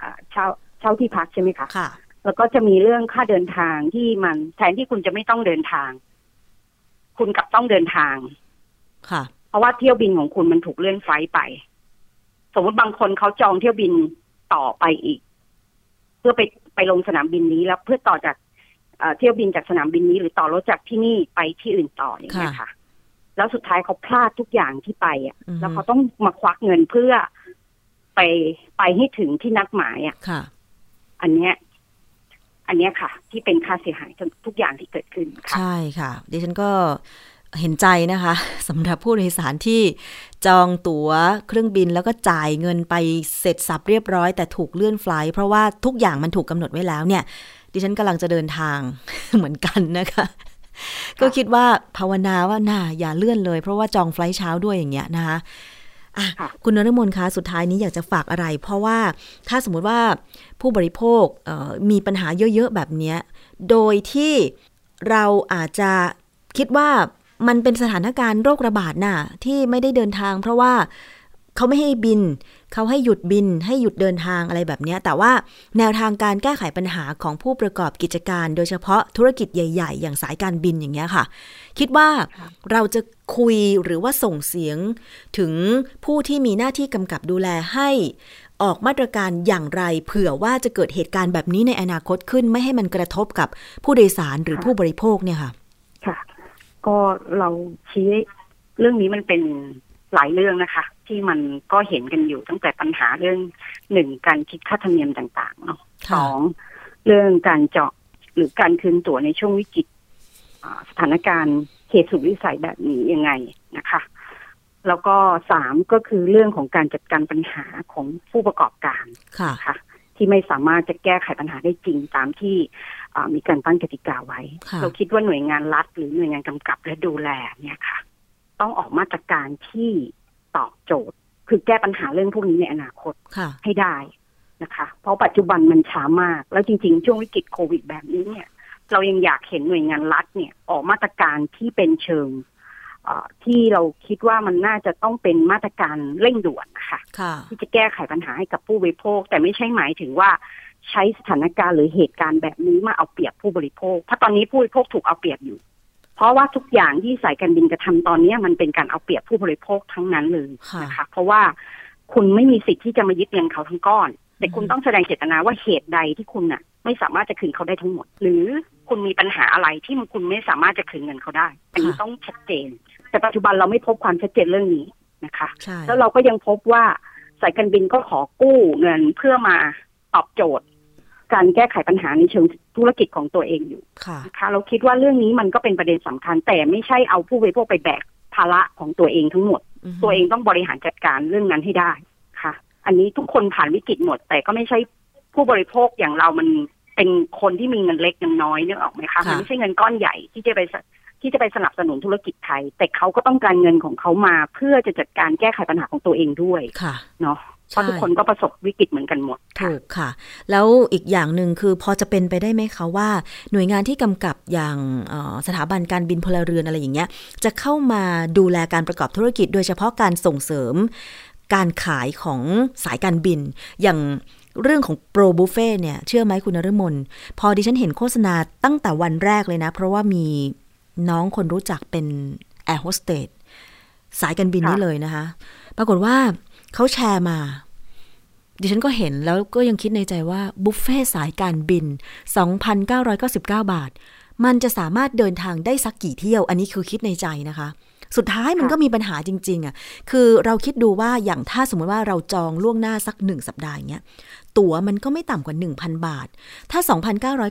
อ่าเช่าเช่าที่พักใช่ไหมคะค่ะ แล้วก็จะมีเรื่องค่าเดินทางที่มันแทนที่คุณจะไม่ต้องเดินทาง คุณกลับต้องเดินทาง ค่ะ เพราะว่าเที่ยวบินของคุณมันถูกเลื่อนไฟล์ไป สมมติบางคนเขาจองเที่ยวบินต่อไปอีก เพื่อไปไปลงสนามบินนี้แล้วเพื่อต่อจากเอ่อเที่ยวบินจากสนามบินนี้ หรือต่อรถจากที่นี่ไปที่อื่นต่ออย่างเงี้ยค่ะ แล้วสุดท้ายเขาพลาดทุกอย่างที่ไปอะอือฮึแล้วเขาต้องมาควักเงินเพื่อไปไปให้ถึงที่นัดหมายอะค่ะ อันเนี้ยอันเนี้ยค่ะ ที่เป็นค่าเสียหายทุกอย่างที่เกิดขึ้นค่ะใช่ค่ะดิฉันก็ เห็นใจนะคะสำหรับผู้โดยสารที่จองตั๋วเครื่องบินแล้วก็จ่ายเงินไปเสร็จสรรพเรียบร้อย แต่ถูกเลื่อน flight เพราะว่าทุกอย่างมันถูกกำหนดไว้แล้วเนี่ย ดิฉันกำลังจะเดินทางเหมือนกันนะคะก็คิดว่าภาวนาว่าน่าอย่าเลื่อนเลย เพราะว่าจอง flight เช้าด้วยอย่างเงี้ยนะคะอะค่ะคุณนรมนคะสุดท้ายนี้อยากจะฝากอะไร เพราะว่าถ้าสมมุติว่าผู้บริโภคเอ่อมีปัญหาเยอะ ๆ แบบเนี้ย โดยที่เราอาจจะคิดว่า มันเป็นสถานการณ์โรคระบาดน่ะที่ไม่ได้เดินทาง เพราะว่าเขาไม่ให้บิน เขาให้หยุดบิน ให้หยุดเดินทางอะไรแบบนี้ แต่ว่าแนวทางการแก้ไขปัญหาของผู้ประกอบกิจการ โดยเฉพาะธุรกิจใหญ่ ๆ อย่างสายการบินอย่างเงี้ยค่ะ คิดว่าเราจะคุยหรือว่าส่งเสียงถึงผู้ที่มีหน้าที่กำกับดูแลให้ออกมาตรการอย่างไรเผื่อว่าจะเกิดเหตุการณ์แบบนี้ในอนาคตขึ้นไม่ให้มันกระทบกับผู้โดยสารหรือผู้บริโภคเนี่ยค่ะ ค่ะ ก็เราชี้เรื่องนี้มันเป็นหลายเรื่องนะคะ ที่มันก็เห็นกันอยู่ตั้งแต่ปัญหาเรื่องหนึ่งการคิดค่าธรรมเนียมต่างๆเนาะค่ะสองเรื่องการเจาะหรือการคืนตั๋วในช่วงวิกฤตอ่าสถานการณ์เหตุสุดวิสัยแบบนี้ยังไงนะคะ แล้วก็สามก็คือเรื่องของการจัดการปัญหาของผู้ประกอบการค่ะค่ะ ที่ไม่สามารถจะแก้ไขปัญหาได้จริงตามที่อ่ามีการตั้งกติกาไว้ค่ะเราคิดว่าหน่วยงานรัฐ หรือหน่วยงานกำกับและดูแลเนี่ยค่ะ ต้องออกมาตรการที่ตอบโจทย์ คือแก้ปัญหาเรื่องพวกนี้ในอนาคตค่ะให้ได้นะคะ เพราะปัจจุบันมันช้ามาก แล้วจริง ๆ ช่วงวิกฤตโควิดแบบนี้เนี่ย เรายังอยากเห็นหน่วยงานรัฐเนี่ย ออกมาตรการที่เป็นเชิงเอ่อ ที่เราคิดว่ามันน่าจะต้องเป็นมาตรการเร่งด่วนนะคะค่ะที่จะแก้ไขปัญหาให้กับผู้บริโภค แต่ไม่ใช่หมายถึงว่าใช้สถานการณ์หรือเหตุการณ์แบบนี้มาเอาเปรียบผู้บริโภค เพราะตอนนี้ผู้บริโภคถูกเอาเปรียบอยู่ เพราะว่าทุกอย่างที่สายการบินกระทำตอนนี้มันเป็นการเอาเปรียบผู้บริโภคทั้งนั้นเลยค่ะนะคะ เพราะว่าคุณไม่มีสิทธิ์ที่จะมายึดเงินเขาทั้งก้อน แต่คุณอืมต้องแสดงเจตนาว่าเหตุใดที่คุณน่ะ ไม่สามารถจะคืนเขาได้ทั้งหมด หรือคุณมีปัญหาอะไรที่คุณไม่สามารถจะคืนเงินเขาได้ อันนี้ต้องชัดเจน แต่ปัจจุบันเราไม่พบความชัดเจนเรื่องนี้นะคะใช่แล้วเราก็ยังพบว่าสายการบินก็ขอกู้เงินเพื่อมาตอบโจทย์ การแก้ไขปัญหาในเชิงธุรกิจของตัวเองอยู่ค่ะนะคะเราคิดว่าเรื่องนี้มันก็เป็นประเด็นสำคัญ แต่ไม่ใช่เอาผู้บริโภคไปแบกภาระของตัวเองทั้งหมดอือฮึตัวเองต้องบริหารจัดการเรื่องนั้นให้ได้ค่ะ อันนี้ทุกคนผ่านวิกฤตหมด แต่ก็ไม่ใช่ผู้บริโภคอย่างเรามันเป็นคนที่มีเงินเล็กเงินน้อยเนี่ยออกไหมคะมันไม่ใช่เงินก้อนใหญ่ที่จะไปส ที่จะไปสนับสนุนธุรกิจไทย แต่เขาก็ต้องการเงินของเขามา เพื่อจะจัดการแก้ไขปัญหาของตัวเองด้วยค่ะเนาะเพราะทุกคนก็ประสบวิกฤตเหมือนกันหมดค่ะถูกค่ะ แล้วอีกอย่างหนึ่งคือพอจะเป็นไปได้ไหมคะว่า หน่วยงานที่กำกับอย่างเอ่อสถาบันการบินพลเรือนอะไรอย่างเงี้ย จะเข้ามาดูแลการประกอบธุรกิจ โดยเฉพาะการส่งเสริม การขายของสายการบิน อย่างเรื่องของโปรบุฟเฟ่เนี่ย เชื่อไหมคุณนฤมลพอดิฉันเห็นโฆษณาตั้งแต่วันแรกเลยนะ เพราะว่ามี น้องคนรู้จักเป็นแอร์โฮสเตสสายการบินค่ะนี่เลยนะคะ ปรากฏว่าเขาแชร์มา ดิฉันก็เห็นแล้วก็ยังคิดในใจว่า บุฟเฟ่สายการบิน 2,999 บาท มันจะสามารถเดินทางได้สักกี่เที่ยว อันนี้คือคิดในใจนะคะ สุดท้ายมันค่ะก็มีปัญหาจริง ๆอะ คือเราคิดดูว่าอย่างถ้าสมมติว่าเราจองล่วงหน้าสักหนึ่งสัปดาห์อย่างเงี้ยตั๋วมันก็ไม่ต่ำกว่า 1,000 บาท ถ้า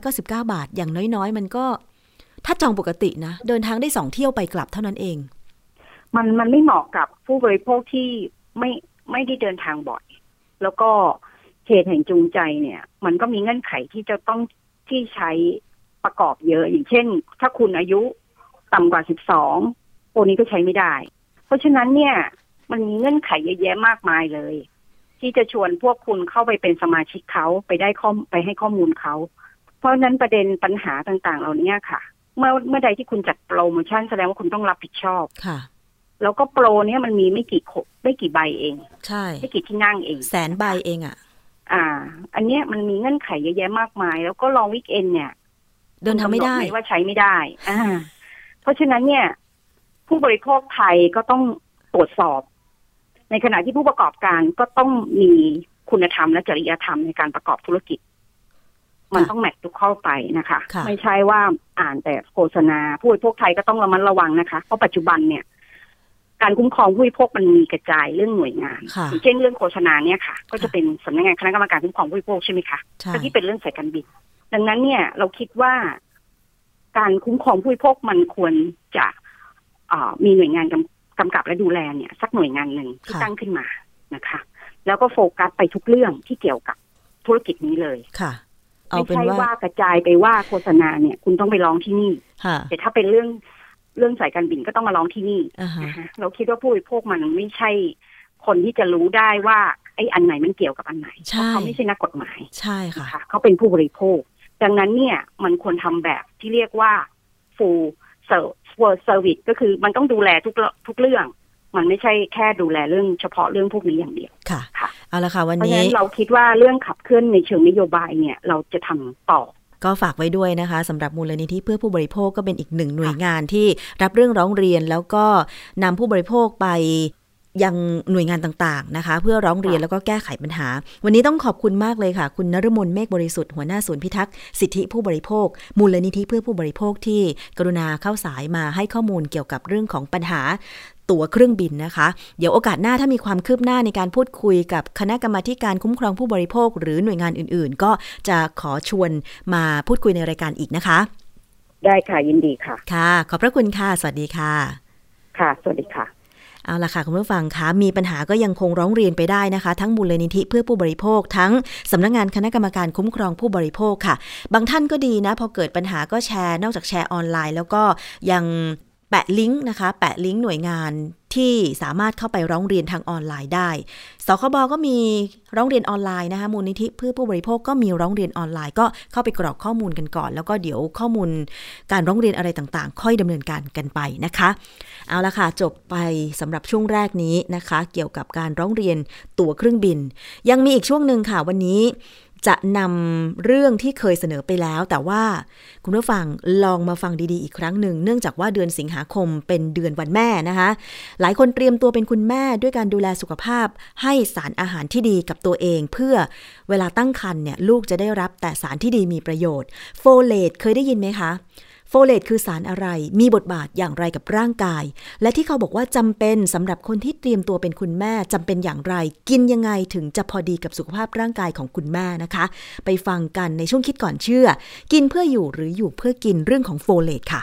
2,999 บาท อย่างน้อยๆ มันก็ ถ้าจองปกตินะ เดินทางได้สองเที่ยวไปกลับเท่านั้นเอง มันมันไม่เหมาะกับผู้บริโภคที่ไม่ไม่ได้เดินทางบ่อย แล้วก็เหตุแห่งจูงใจเนี่ย มันก็มีเงื่อนไขที่จะต้องที่ใช้ประกอบเยอะ อย่างเช่น ถ้าคุณอายุต่ำกว่าสิบสองโอนี้ก็ใช้ไม่ได้ เพราะฉะนั้นเนี่ย มันมีเงื่อนไขเยอะแยะมากมายเลย ที่จะชวนพวกคุณเข้าไปเป็นสมาชิกเขาไปได้ข้อมไปให้ข้อมูลเขา เพราะฉะนั้นประเด็นปัญหาต่างๆ เหล่านี้ค่ะ เมื่อเมื่อใดที่คุณจัดโปรโมชั่นแสดงว่าคุณต้องรับผิดชอบค่ะ แล้วก็โปรเนี่ยมันมีไม่กี่โคไม่กี่ใบเอง ใช่ไม่กี่ที่นั่งเอง แสนใบเองอะ่ะ อ่า อันเนี้ยมันมีเงื่อนไขเยอะแยะมากมาย แล้วก็ลองวิกเอนเนี่ย เดินทางไม่ได้คุณกำหนหว่าใช้ไม่ได้ อ่า เพราะฉะนั้นเนี่ย ผู้บริโภคไทยก็ต้องตรวจสอบ ในขณะที่ผู้ประกอบการก็ต้องมีคุณธรรมและจริยธรรมในการประกอบธุรกิจ มันต้องแมททุกข้อไปนะคะค่ะไม่ใช่ว่าอ่านแต่โฆษณาผู้บริโภคไทยก็ต้องระมัดระวังนะคะ เพราะปัจจุบันเนี่ย การคุ้มครองผู้บริโภคมันมีกระจายเรื่องหน่วยงานค่ะอย่างเช่นเรื่องโฆษณาเนี่ยค่ะ ก็จะเป็นสำนักงานคณะกรรมการคุ้มครองผู้บริโภคใช่ไหมคะใช่ก็ที่เป็นเรื่องสายการบิน ดังนั้นเนี่ย เราคิดว่า การคุ้มครองผู้บริโภคมันควรจะเอ่อมีหน่วยงานกำกำกับและดูแลเนี่ย สักหน่วยงานหนึ่งที่ค่ะตั้งขึ้นมานะคะ แล้วก็โฟกัสไปทุกเรื่องที่เกี่ยวกับธุรกิจนี้เลยค่ะ เอาไม่เป็นใช่ว่าว่ากระจายไปว่าโฆษณาเนี่ย คุณต้องไปร้องที่นี่ค่ะแต่ถ้าเป็นเรื่องเรื่องสายการบินก็ต้องมาร้องที่นี่อ่าฮะนะคะเราคิดว่าผู้บริโภคมันไม่ใช่คนที่จะรู้ได้ว่าไอ้อันไหนมันเกี่ยวกับอันไหนใช่เพราะเขาไม่ใช่นักกฎหมายใช่ค่ะนะคะเขาเป็นผู้บริโภค ดังนั้นเนี่ยมันควรทำแบบที่เรียกว่า full ser- service ก็คือมันต้องดูแลทุกเรื่องทุกเรื่อง มันไม่ใช่แค่ดูแลเรื่องเฉพาะเรื่องพวกนี้อย่างเดียวค่ะค่ะเอาละค่ะวันเพราะฉะนี้นั้นเราคิดว่าเรื่องขับเคลื่อนในเชิงนโยบายเนี่ยเราจะทำต่อก็ฝากไว้ด้วยนะคะสำหรับมูลนิธิเพื่อผู้บริโภคก็เป็นอีกหนึ่งหน่วยงานที่รับเรื่องร้องเรียนแล้วก็นำผู้บริโภคไปยังหน่วยงานต่างๆนะคะ เพื่อร้องเรียนค่ะแล้วก็แก้ไขปัญหา วันนี้ต้องขอบคุณมากเลยค่ะ คุณนฤมลเมฆบริสุทธิ์หัวหน้าศูนย์พิทักษ์สิทธิผู้บริโภค มูลนิธิเพื่อผู้บริโภคที่กรุณาเข้าสายมาให้ข้อมูลเกี่ยวกับเรื่องของปัญหา ตั๋วเครื่องบินนะคะ เดี๋ยวโอกาสหน้าถ้ามีความคืบหน้าในการพูดคุยกับคณะกรรมาธิการคุ้มครองผู้บริโภค หรือหน่วยงานอื่น ๆ ก็จะขอชวนมาพูดคุยในรายการอีกนะคะ ได้ค่ะยินดีค่ะ ค่ะ ขอบพระคุณค่ะ สวัสดีค่ะ ค่ะ สวัสดีค่ะเอาล่ะค่ะคุณผู้ฟังคะมีปัญหาก็ยังคงร้องเรียนไปได้นะคะ ทั้งมูลนิธิเพื่อผู้บริโภค ทั้งสำนักงานคณะกรรมการคุ้มครองผู้บริโภคค่ะ บางท่านก็ดีนะ พอเกิดปัญหาก็แชร์ นอกจากแชร์ออนไลน์ แล้วก็ยัง แปะลิงก์นะคะ แปะลิงก์หน่วยงานที่สามารถเข้าไปร้องเรียนทางออนไลน์ได้ สคบก็มีร้องเรียนออนไลน์นะคะมูลนิธิเพื่อผู้บริโภคก็มีร้องเรียนออนไลน์ ก็เข้าไปกรอกข้อมูลกันก่อน แล้วก็เดี๋ยวข้อมูลการร้องเรียนอะไรต่างๆ ค่อยดำเนินการกันไปนะคะ เอาละค่ะจบไปสำหรับช่วงแรกนี้นะคะ เกี่ยวกับการร้องเรียนตั๋วเครื่องบิน ยังมีอีกช่วงหนึ่งค่ะวันนี้ จะนำเรื่องที่เคยเสนอไปแล้ว แต่ว่าคุณผู้ฟังลองมาฟังดีๆอีกครั้งหนึ่ง เนื่องจากว่าเดือนสิงหาคมเป็นเดือนวันแม่นะคะ หลายคนเตรียมตัวเป็นคุณแม่ด้วยการดูแลสุขภาพ ให้สารอาหารที่ดีกับตัวเอง เพื่อเวลาตั้งครรภ์เนี่ยลูกจะได้รับแต่สารที่ดีมีประโยชน์ โฟเลตเคยได้ยินไหมคะ เลตคือสารอะไร มีบทบาทอย่างไรกับร่างกาย และที่เขาบอกว่าจำเป็นสำหรับคนที่เตรียมตัวเป็นคุณแม่จำเป็นอย่างไร กินยังไงถึงจะพอดีกับสุขภาพร่างกายของคุณแม่นะคะ ไปฟังกันในช่วงคิดก่อนเชื่อ กินเพื่ออยู่หรืออยู่เพื่อกินเรื่องของโฟเลตค่ะ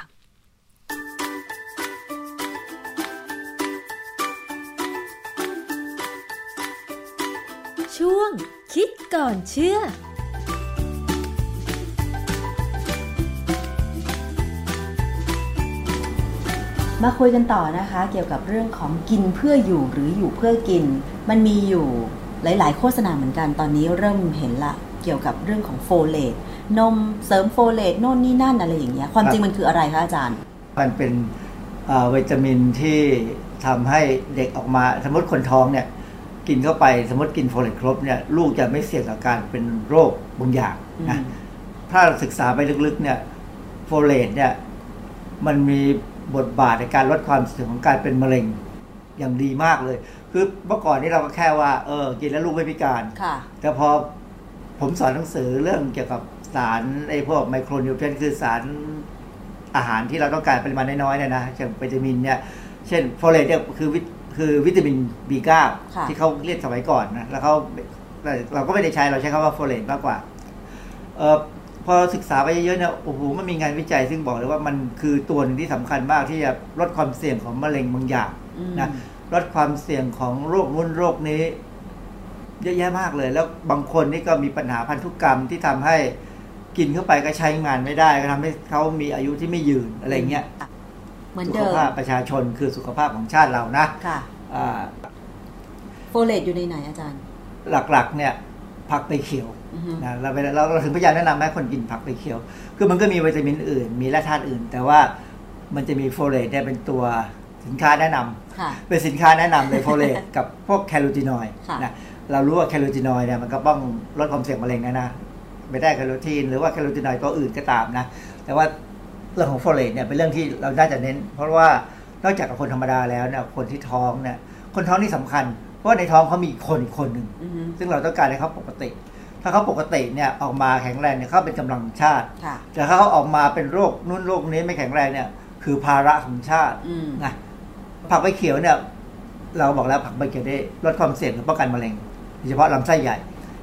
ช่วงคิดก่อนเชื่อ มาคุยกันต่อนะคะ เกี่ยวกับเรื่องของกินเพื่ออยู่หรืออยู่เพื่อกิน มันมีอยู่หลาย ๆ โฆษณาเหมือนกันตอนนี้เริ่มเห็นละเกี่ยวกับเรื่องของโฟเลตนมเสริมโฟเลตโน่นนี่นั่นอะไรอย่างเงี้ยความจริงมันคืออะไรคะอาจารย์ มันเป็นเอ่อวิตามินที่ทำให้เด็กออกมาสมมติคนท้องเนี่ยกินเข้าไปสมมติกินโฟเลตครบเนี่ยลูกจะไม่เสี่ยงต่อการเป็นโรคบางอย่างนะอืมถ้าศึกษาไปลึกๆเนี่ยโฟเลตเนี่ยมันมี บทบาทในการลดความเสี่ยงของการเป็นมะเร็งอย่างดีมากเลย คือเมื่อก่อนนี้เราก็แค่ว่าเออกินแล้วลูกไม่พิการค่ะแต่พอผมสอนหนังสือเรื่องเกี่ยวกับสารไอ้พวก micronutrient คือสารอาหารที่เราต้องการปริมาณน้อยๆเนี่ยนะเช่นวิตามินเนี่ย เช่นโฟเลตเนี่ยคือวิตคือวิตามิน B9 ค่ะที่เขาเรียกสมัยก่อนนะแล้วเขาเราก็ไม่ได้ใช้เราใช้คำว่าโฟเลตมากกว่าเออ พอศึกษาไปเยอะๆเนี่ยโอ้โหมันมีงานวิจัยซึ่งบอกเลยว่ามันคือตัวหนึ่งที่สำคัญมากที่จะลดความเสี่ยงของมะเร็งบางอย่างอืมนะลดความเสี่ยงของโรคนู้นโรคนี้ เยอะแยะมากเลย แล้วบางคนนี่ก็มีปัญหาพันธุกรรมที่ทำให้กินเข้าไปก็ใช้งานไม่ได้ก็ทำให้เขามีอายุที่ไม่ยืนอะไรเงี้ยเหมือนสุเดิขมภาพประชาชนคือสุขภาพของชาติเรานะค่ะอ่าโฟเลตอยู่ในไหนอาจารย์ หลักๆ เนี่ย ผักใบเขียวอือฮึ นะเราไปเราเราถึงพยายามแนะนำให้คนกินผักใบเขียว คือมันก็มีวิตามินอื่น มีแร่ธาตุอื่น แต่ว่ามันจะมีโฟเลตเนี่ยเป็นตัวสินค้าแนะนำค่ะเป็นสินค้าแนะนำเลยโฟเลตกับพวกแคโรทีนอยด์ค่ะนะเรารู้ว่าแคโรทีนอยด์เนี่ยมันก็ป้องลดความเสี่ยงมะเร็งนะนะไม่เบต้าแคโรทีนหรือว่าแคโรทีนอยด์ตัวอื่นก็ตามนะแต่ว่าเรื่องของโฟเลตเนี่ยเป็นเรื่องที่เราน่าจะเน้น เพราะว่านอกจากกับคนธรรมดาแล้วเนี่ยคนที่ท้องเนี่ยคนท้องนี่สำคัญ เพราะว่าในท้องเขามีคนอีกคนหนึ่งอือฮึซึ่งเราต้องการให้เขาปกติ ถ้าเขาปกติเนี่ยออกมาแข็งแรงเนี่ยเขาเป็นกำลังชาติค่ะแต่ถ้าเขาออกมาเป็นโรคนู่นโรคนี้ไม่แข็งแรงเนี่ย คือภาระของชาติอืมนะผักใบเขียวเนี่ย เราบอกแล้วผักใบเขียวได้ลดความเสี่ยงหรือป้องกันมะเร็งโดยเฉพาะลำไส้ใหญ่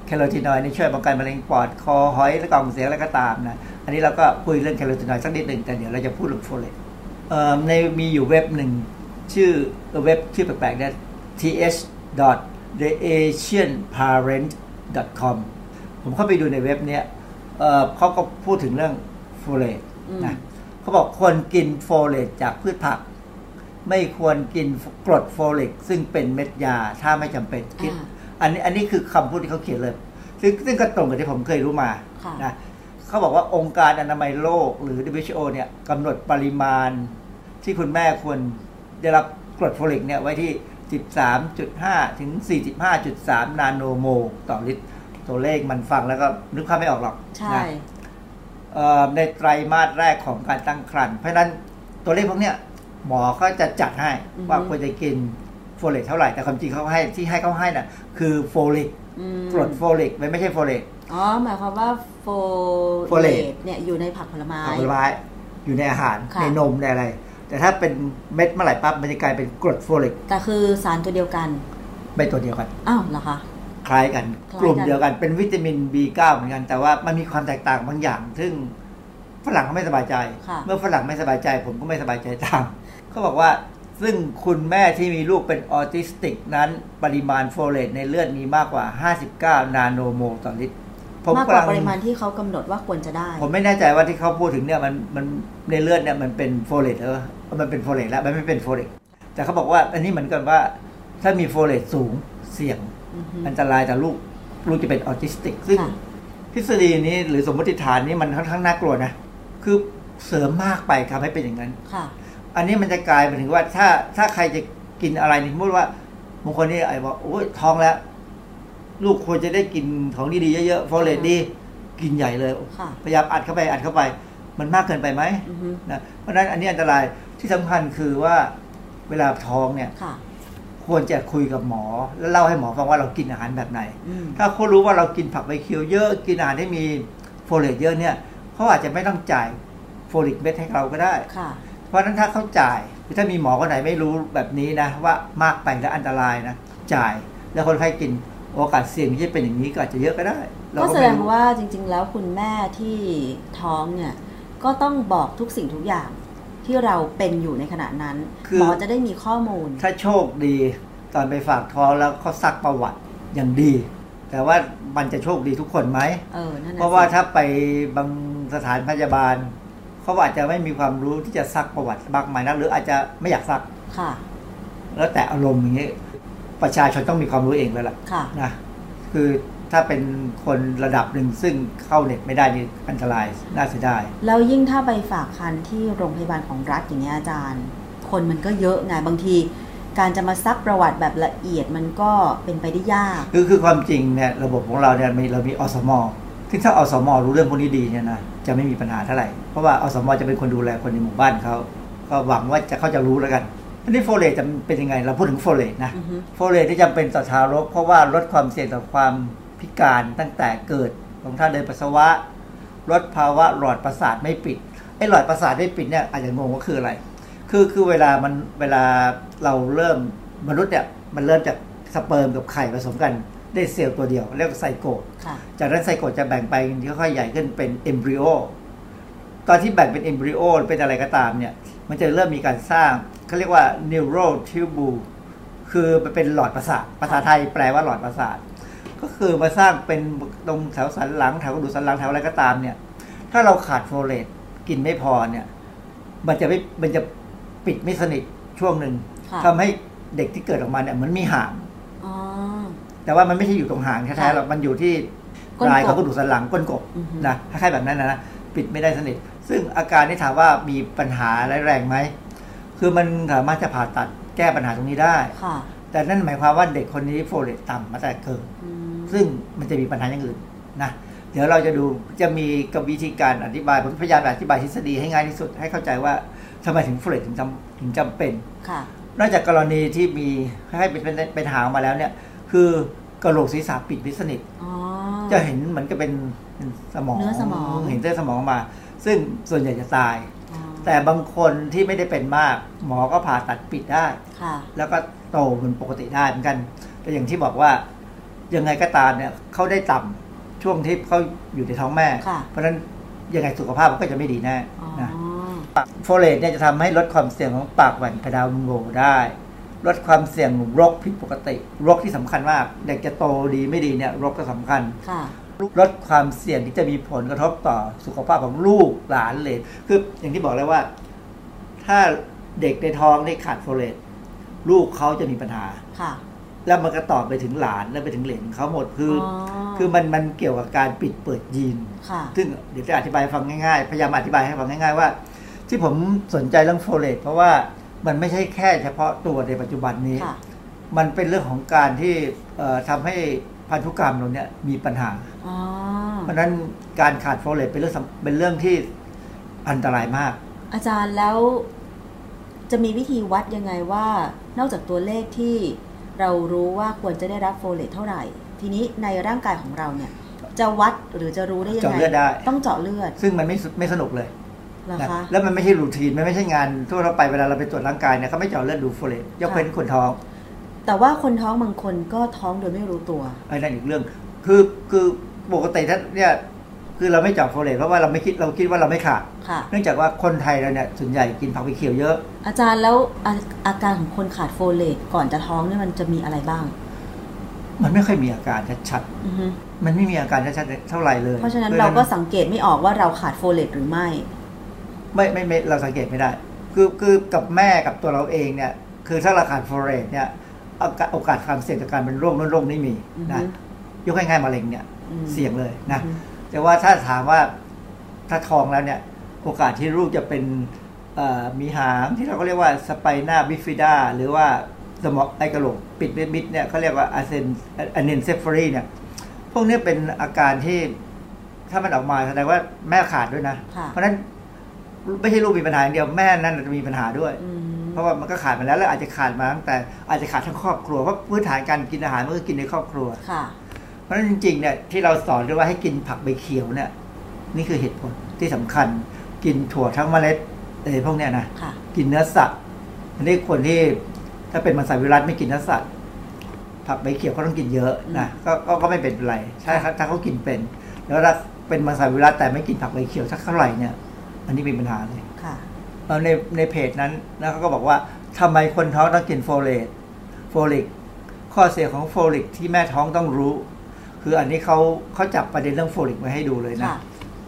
แคโรทีนอยด์นี่ช่วยป้องกันมะเร็งปอดคอหอยและกล่องเสียงอะไรก็ตามนะอันนี้เราก็คุยเรื่องแคโรทีนอยด์สักนิดหนึ่งแต่เดี๋ยวเราจะพูดเรื่องโฟเลตเอ่อในมีอยู่เว็บหนึ่งชื่อเว็บชื่อแปลกๆเนี่ย th the asian parent com ผมเข้าไปดูในเว็บเนี้ยเอ่อเขาก็พูดถึงเรื่องโฟเลตอืมนะเขาบอกควรกินโฟเลตจากพืชผัก ไม่ควรกินกรดโฟลิกซึ่งเป็นเม็ดยาถ้าไม่จำเป็นคิดอ่าอันนี้อันนี้คือคำพูดที่เขาเขียนเลย ซึ่งซึ่งก็ตรงกับที่ผมเคยรู้มาค่ะนะเขาบอกว่าองค์การอนามัยโลกหรือ WHO เนี่ยกำหนดปริมาณที่คุณแม่ควรได้รับกรดโฟลิกเนี่ยไว้ที่ 13.5 ถึง 45.3 นาโนโมลต่อลิตร ตัวเลขมันฟังแล้วก็นึกภาพไม่ออกหรอกใช่นะเอ่อในไตรมาสแรกของการตั้งครรภ์เพราะฉะนั้นตัวเลขพวกเนี้ยหมอก็จะจัดให้อือฮึว่าควรจะกินโฟเลตเท่าไหร่ แต่ความจริงเขาให้ที่ให้เขาให้น่ะ คือโฟลิกอืมกรดโฟลิกไม่ใช่โฟเลตอ๋อหมายความว่าโฟโฟเลตเนี่ยอยู่ในผักผลไม้ผักผลไม้อยู่ในอาหารค่ะในนมในอะไร แต่ถ้าเป็นเม็ดเมื่อไหร่ปั๊บมันจะกลายเป็นกรดโฟลิกแต่คือสารตัวเดียวกันไม่ตัวเดียวกันอ้าวเหรอคะ คล้ายกันคล้ายกัน กลุ่มเดียวกันเป็นวิตามิน B9 เหมือนกัน แต่ว่ามันมีความแตกต่างบางอย่าง ซึ่งฝรั่งเขาไม่สบายใจค่ะเมื่อฝรั่งไม่สบายใจ ผมก็ไม่สบายใจตามเขาบอกว่าซึ่งคุณแม่ที่มีลูกเป็นออทิสติกนั้น ปริมาณโฟเลตในเลือดมีมากกว่า 59 นาโนโมลต่อลิตรผมกำลัง มากกว่าปริมาณที่เขากำหนดว่าควรจะได้ ผมไม่แน่ใจว่าที่เขาพูดถึงเนี่ยมันมันในเลือดเนี่ยมันเป็นโฟเลตหรือว่ามันเป็นโฟเลตแล้วมันไม่เป็นโฟเลตแต่เขาบอกว่าอันนี้เหมือนกันว่าถ้ามีโฟเลตสูงเสี่ยง อือฮึอันตรายต่อลูกลูกจะเป็นออทิสติก ซึ่งค่ะทฤษฎีนี้หรือสมมติฐานนี้มันค่อนข้างน่ากลัวนะ คือเสริมมากไปทำให้เป็นอย่างนั้นค่ะ อันนี้มันจะกลายไปถึงว่าถ้าถ้าใครจะกินอะไรนี่สมมติว่าบางคนนี่ไอ้บอกโอ้ยท้องแล้ว ลูกควรจะได้กินของดีๆเยอะๆโฟเลตดีกินใหญ่เลยค่ะพยายามอัดเข้าไปอัดเข้าไป มันมากเกินไปไหมอือฮึนะเพราะฉะนั้นอันนี้อันตรายที่สำคัญคือว่าเวลาท้องเนี่ย ค่ะควรจะคุยกับหมอ แล้วเล่าให้หมอฟังว่าเรากินอาหารแบบไหนอืมถ้าเขารู้ว่าเรากินผักใบเขียวเยอะกินอาหารที่มีโฟเลตเยอะเนี่ยเขาอาจจะไม่ต้องจ่ายโฟลิกเม็ดให้เราก็ได้ค่ะเพราะฉะนั้นถ้าเขาจ่ายหรือถ้ามีหมอคนไหนไม่รู้แบบนี้นะ ว่ามากไปและอันตรายนะจ่ายแล้วคนไข้กินโอกาสเสี่ยงที่จะเป็นอย่างนี้ก็อาจจะเยอะก็ได้เราก็ก็ไม่รู้ แสดงว่าจริง ๆ แล้วคุณแม่ที่ท้องเนี่ยก็ต้องบอกทุกสิ่งทุกอย่าง ที่เราเป็นอยู่ในขณะนั้นหมอจะได้มีข้อมูล ถ้าโชคดีตอนไปฝากท้องแล้วเขาซักประวัติอย่างดี แต่ว่ามันจะโชคดีทุกคนไหมเออนั่นน่ะเพราะว่าสิถ้าไปบางสถานพยาบาลเขาอาจจะไม่มีความรู้ที่จะซักประวัติมากมายนักหรืออาจจะไม่อยากซักค่ะ แล้วแต่อารมณ์อย่างนี้ ประชาชนต้องมีความรู้เองแล้วล่ะค่ะนะคือ ถ้าเป็นคนระดับหนึ่งซึ่งเข้าเน็ตไม่ได้นี่อันตรายน่าเสียดายแล้วยิ่งถ้าไปฝากคันที่โรงพยาบาลของรัฐอย่างเงี้ยอาจารย์ คนมันก็เยอะไงบางที การจะมาซักประวัติแบบละเอียดมันก็เป็นไปได้ยากคือคือความจริงเนี่ยระบบของเราเนี่ยมีเรามีอสมซึ่งถ้าอสมรู้เรื่องพวกนี้ดีเนี่ยนะจะไม่มีปัญหาเท่าไหร่เพราะว่าอสมจะเป็นคนดูแลคนในหมู่บ้านเขาก็หวังว่าจะเขาจะรู้แล้วกันทีนี้โฟเลตจะเป็นยังไง เราพูดถึงโฟเลตนะอือฮึโฟเลตที่จำเป็นต่อทารก เพราะว่าลดความเสี่ยงต่อความ พิการตั้งแต่เกิดของทางเดินปัสสาวะลดภาวะหลอดประสาทไม่ปิดไอ้หลอดประสาทไม่ปิดเนี่ยอาจจะงงว่าคืออะไร คือคือเวลามันเวลาเราเริ่มมนุษย์เนี่ยมันเริ่มจากสเปิร์มกับไข่ผสมกันได้เซลล์ตัวเดียวเรียกว่าไซโกตค่ะจากนั้นไซโกตจะแบ่งไปค่อยๆใหญ่ขึ้นเป็นเอมบริโอตอนที่แบ่งเป็นเอมบริโอเป็นอะไรก็ตามเนี่ย มันจะเริ่มมีการสร้างเขาเรียกว่า neural tubule คือมันเป็นหลอดประสาทภาษาไทยแปลว่าหลอดประสาท ก็คือมาสร้างเป็นตรงแถวสันหลังแถวกระดูกสันหลังแถวอะไรก็ตามเนี่ย ถ้าเราขาดโฟเลตกินไม่พอเนี่ย มันจะไม่มันจะปิดไม่สนิทช่วงหนึ่งค่ะทำให้เด็กที่เกิดออกมาเนี่ยเหมือนมีหางอ๋อแต่ว่ามันไม่ใช่อยู่ตรงหางแท้ค่ะๆหรอกมันอยู่ที่ก้นกบปลายของกระดูกสันหลังก้นกบอือฮึนะคล้ายๆแบบนั้นนะนะปิดไม่ได้สนิท ซึ่งอาการนี้ถามว่ามีปัญหาร้ายแรงไหมคือมันสามารถจะผ่าตัดแก้ปัญหาตรงนี้ได้ค่ะแต่นั่นหมายความว่าเด็กคนนี้โฟเลตต่ำมาแต่เกิดอืม ซึ่งมันจะมีปัญหาอย่างอื่นนะเดี๋ยวเราจะดูจะมีกับวิธีการอธิบายผมพยายามอธิบายทฤษฎีให้ง่ายที่สุดให้เข้าใจว่าทำไมถึงโฟเลตถึงจำถึงจำเป็นค่ะนอกจากกรณีที่มีให้เป็นเป็นเป็นหางมาแล้วเนี่ย คือกระโหลกศีรษะปิดไม่สนิทอ๋อจะเห็นเหมือนกับเป็นเป็นสมองเนื้อสมองเห็นเส้นสมองมา ซึ่งส่วนใหญ่จะตายอ๋อแต่บางคนที่ไม่ได้เป็นมาก หมอก็ผ่าตัดปิดได้ค่ะแล้วก็โตเหมือนปกติได้เหมือนกัน แต่อย่างที่บอกว่า ยังไงก็ตามเนี่ยเขาได้ต่ำช่วงที่เขาอยู่ในท้องแม่ค่ะเพราะฉะนั้นยังไงสุขภาพเขาก็จะไม่ดีแน่อ๋อนะโฟเลตเนี่ยจะทำให้ลดความเสี่ยงของปากแหว่งกระดาวโหวได้ ลดความเสี่ยงโรคผิดปกติโรคที่สำคัญมาก เด็กจะโตดีไม่ดีเนี่ยโรคก็สำคัญค่ะลดความเสี่ยงที่จะมีผลกระทบต่อสุขภาพของลูกหลานเหลนคืออย่างที่บอกแล้วว่า ถ้าเด็กในท้องได้ขาดโฟเลตลูกเขาจะมีปัญหาค่ะ แล้วมันก็ต่อไปถึงหลานแล้วไปถึงเหลนเขาหมดคือออคือมันมันเกี่ยวกับการปิดเปิดยีน ค่ะ ซึ่งเดี๋ยวจะอธิบายให้ฟังง่ายๆ พยายามอธิบายให้ฟังง่าย ๆ ว่า ที่ผมสนใจเรื่องโฟเลตเพราะว่ามันไม่ใช่แค่เฉพาะตัวในปัจจุบันนี้ ค่ะ มันเป็นเรื่องของการที่เอ่อทำให้พันธุกรรมเราเนี่ยมีปัญหา อ๋อ เพราะฉะนั้นการขาดโฟเลตเป็นเรื่องสำเป็นเรื่องที่อันตรายมาก อาจารย์แล้วจะมีวิธีวัดยังไงว่า นอกจากตัวเลขที่ เรารู้ว่าควรจะได้รับโฟเลตเท่าไหร่ ทีนี้ในร่างกายของเราเนี่ย จะวัดหรือจะรู้ได้ยังไงเจาะเลือดได้ ต้องเจาะเลือด ซึ่งมันไม่สุไม่สนุกเลยเหรอนะคะแล้วมันไม่ใช่ routine มันไม่ใช่งานทั่วไปเวลาเราไปตรวจร่างกายเนี่ยเขาไม่เจาะเลือดดูโฟเลตยกเว้นคนท้อง แต่ว่าคนท้องบางคนก็ท้องโดยไม่รู้ตัวไอ้นั่นอีกเรื่อง คือคือปกติถ้าเนี่ย คือเราไม่เจาะโฟเลตเพราะว่าเราไม่คิดเราคิดว่าเราไม่ขาดค่ะเนื่องจากว่าคนไทยเราเนี่ยส่วนใหญ่กินผักใบเขียวเยอะ อาจารย์แล้วอาอาการของคนขาดโฟเลตก่อนจะท้องเนี่ยมันจะมีอะไรบ้าง มันไม่ค่อยมีอาการชัดอือฮึๆมันไม่มีอาการชัดๆเท่าไหร่เลย เพราะฉะนั้นเราก็สังเกตไม่ออกว่าเราขาดโฟเลตหรือไม่ ไม่ไม่ไม่เราสังเกตไม่ได้ คือคือกับแม่กับตัวเราเองเนี่ยคือถ้าเราขาดโฟเลตเนี่ยโอกาสโอกาสความเสี่ยงจากการเป็นโรคนู้นโรคนี้มีอือฮึนะยกง่ายๆมะเร็งเนี่ยอืมเสี่ยงเลยนะอืม แต่ว่าถ้าถามว่าถ้าท้องแล้วเนี่ยโอกาสที่ลูกจะเป็นเอ่อมีหางที่เราก็เรียกว่า spina bifida หรือว่าสมองไอ้กะโหลกปิดไม่มิดๆเนี่ยเขาเรียกว่า anencephaly เนี่ย พวกนี้เป็นอาการที่ถ้ามันออกมาแสดงว่าแม่ขาดด้วยนะค่ะเพราะฉะนั้นไม่ใช่ลูกมีปัญหาอย่างเดียวแม่นั่นจะมีปัญหาด้วยอืมเพราะว่ามันก็ขาดมาแล้วแล้วอาจจะขาดมาตั้งแต่อาจจะขาดทั้งครอบครัวเพราะพื้นฐานการกินอาหารมันก็กินในครอบครัวค่ะเพ ราะฉะนั้นจริงๆเนี่ยที่เราสอนด้วยว่าให้กินผักใบเขียวเนี่ยนี่คือเหตุผลที่สำคัญ กินถั่วทั้งเมล็ดเออพวกเนี้ยนะค่ะกินเนื้อสัตว์อันนี้คนที่ถ้าเป็นมังสวิรัตไม่กินเนื้อสัตว์ผักใบเขียวเขาต้องกินเยอะนะก็ก็ก็ไม่เป็นไรใช่ครับถ้าเขากินเป็น แล้วถ้าเป็นมังสวิรัติแต่ไม่กินผักใบเขียวสักเท่าไหร่เนี่ยอันนี้มีปัญหาเลยค่ะเอาในในเพจนั้นนะเขาก็บอกว่าทำไมคนท้องต้องกินโฟเลตโฟลิกข้อเสียของโฟลิกที่แม่ท้องต้องรู้ คืออันนี้เขาเขาจับประเด็นเรื่องโฟลิกมาให้ดูเลยนะค่ะ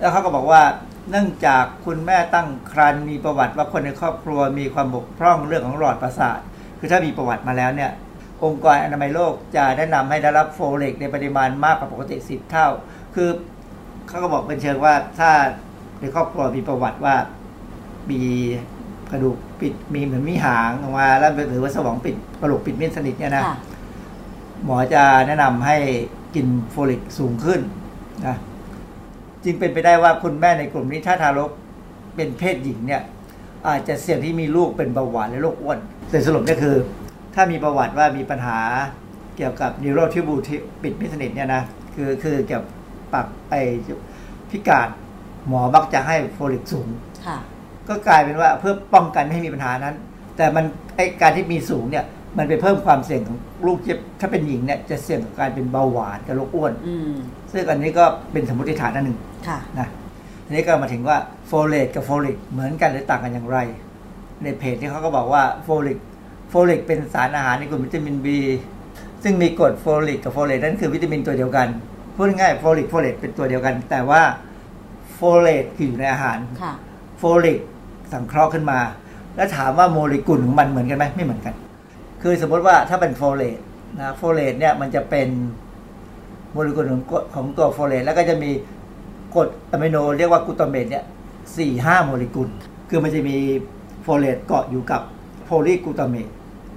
แล้วเขาก็บอกว่าเนื่องจากคุณแม่ตั้งครรภ์มีประวัติว่าคนในครอบครัวมีความบกพร่องเรื่องของหลอดประสาท คือถ้ามีประวัติมาแล้วเนี่ย องค์กรอนามัยโลกจะแนะนำให้ได้รับโฟลิกในปริมาณมากกว่าปกติ 10 เท่า คือเขาก็บอกเป็นเชิงว่าถ้าในครอบครัวมีประวัติว่ามีกระดูกปิดมีเหมือนมีหางออกมาแล้วหรือว่าสมองปิดกะโหลกปิดไม่สนิทเนี่ยนะค่ะหมอจะแนะนำให้ กินโฟลิกสูงขึ้นนะจึงเป็นไปได้ว่าคุณแม่ในกลุ่มนี้ถ้าทารกเป็นเพศหญิงเนี่ยอาจจะเสี่ยงที่มีลูกเป็นเบาหวานและโรคอ้วนแต่สรุปเนี่ยคือ ถ้ามีประวัติว่ามีปัญหาเกี่ยวกับนิวโรทิบูที่ปิดไม่สนิทเนี่ยนะคือคือเกี่ยวกับปากไอพิการหมอมักจะให้โฟลิกสูงค่ะก็กลายเป็นว่าเพื่อป้องกันไม่ให้มีปัญหานั้น แต่มันไอการที่มีสูงเนี่ย มันไปเพิ่มความเสี่ยงของลูกที่ถ้าเป็นหญิงเนี่ยจะเสี่ยงกับการเป็นเบาหวานกับโรคอ้วนอืมซึ่งอันนี้ก็เป็นสมมติฐานอันหนึ่งค่ะนะทีนี้ก็มาถึงว่าโฟเลตกับโฟลิกเหมือนกันหรือต่างกันอย่างไร ในเพจที่เขาก็บอกว่าโฟลิกโฟลิกเป็นสารอาหารในกลุ่มวิตามิน B ซึ่งมีกรดโฟลิกกับโฟเลตนั่นคือวิตามินตัวเดียวกันพูดง่ายๆโฟลิกโฟเลตเป็นตัวเดียวกัน แต่ว่าโฟเลตคืออยู่ในอาหารค่ะโฟลิกสังเคราะห์ขึ้นมา แล้วถามว่าโมเลกุลของมันเหมือนกันไหมไม่เหมือนกัน คือสมมติว่าถ้าเป็นโฟเลตนะโฟเลตเนี่ยมันจะเป็นโมเลกุลของกรดของตัวโฟเลตแล้วก็จะมีกรดอะมิโนเรียกว่ากลูตาเมตเนี่ยสี่ห้าโมเลกุล คือมันจะมีโฟเลตเกาะอยู่กับ polyglutamate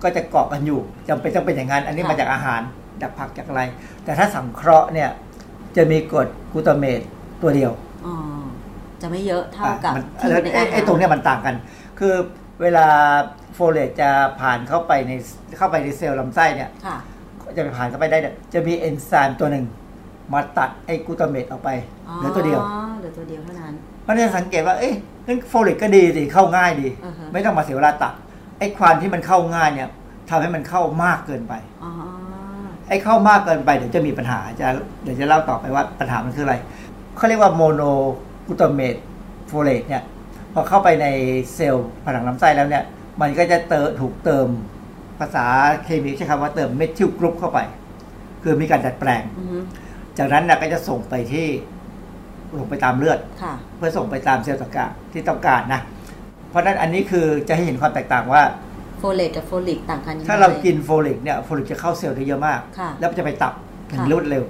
ก็จะเกาะกันอยู่จำเป็นต้องเป็นอย่างนั้น อันนี้ค่ะมาจากอาหารจากผักจากอะไร แต่ถ้าสังเคราะห์เนี่ยจะมีกรดกลูตาเมตตัวเดียวอ๋อจะไม่เยอะเท่ากับอะมันที่แล้วในไอ้อาหารไอ้ตรงเนี้ยมันต่างกัน คือ เวลาโฟเลตจะผ่านเข้าไปในเข้าไปในเซลล์ลำไส้เนี่ยค่ะ จะไปผ่านเข้าไปได้เนี่ยจะมีเอนไซม์ตัวหนึ่งมาตัดไอ้กลูตาเมตออกไปเหลือตัวเดียวอ๋อเหลือตัวเดียวเท่านั้นเพราะฉะนั้นสังเกตว่าเอ๊ะงั้นโฟเลตก็ดีสิเข้าง่ายดีอือฮะไม่ต้องมาเสียเวลาตัดไอ้ความที่มันเข้าง่ายเนี่ยทำให้มันเข้ามากเกินไปอ๋อไอ้เข้ามากเกินไปเดี๋ยวจะมีปัญหาจะเดี๋ยวจะเล่าต่อไปว่าปัญหามันคืออะไรเขาเรียกว่า mono glutamate folate เนี่ย พอเข้าไปในเซลล์ผนังลำไส้แล้วเนี่ย มันก็จะเติมถูกเติมภาษาเคมีใช้คำว่าเติม methyl group เข้าไป คือมีการดัดแปลงอือฮึจากนั้นนะก็จะส่งไปที่ลงไปตามเลือดค่ะเพื่อส่งไปตามเซลล์ต่างๆที่ต้องการนะ เพราะฉะนั้นอันนี้คือจะให้เห็นความแตกต่างว่าโฟเลตกับโฟลิกต่างกันยังไงถ้าเรากินโฟลิกเนี่ยโฟลิกจะเข้าเซลล์ได้เยอะมากค่ะแล้วมันจะไปตับอย่างค่ะรวดเร็ว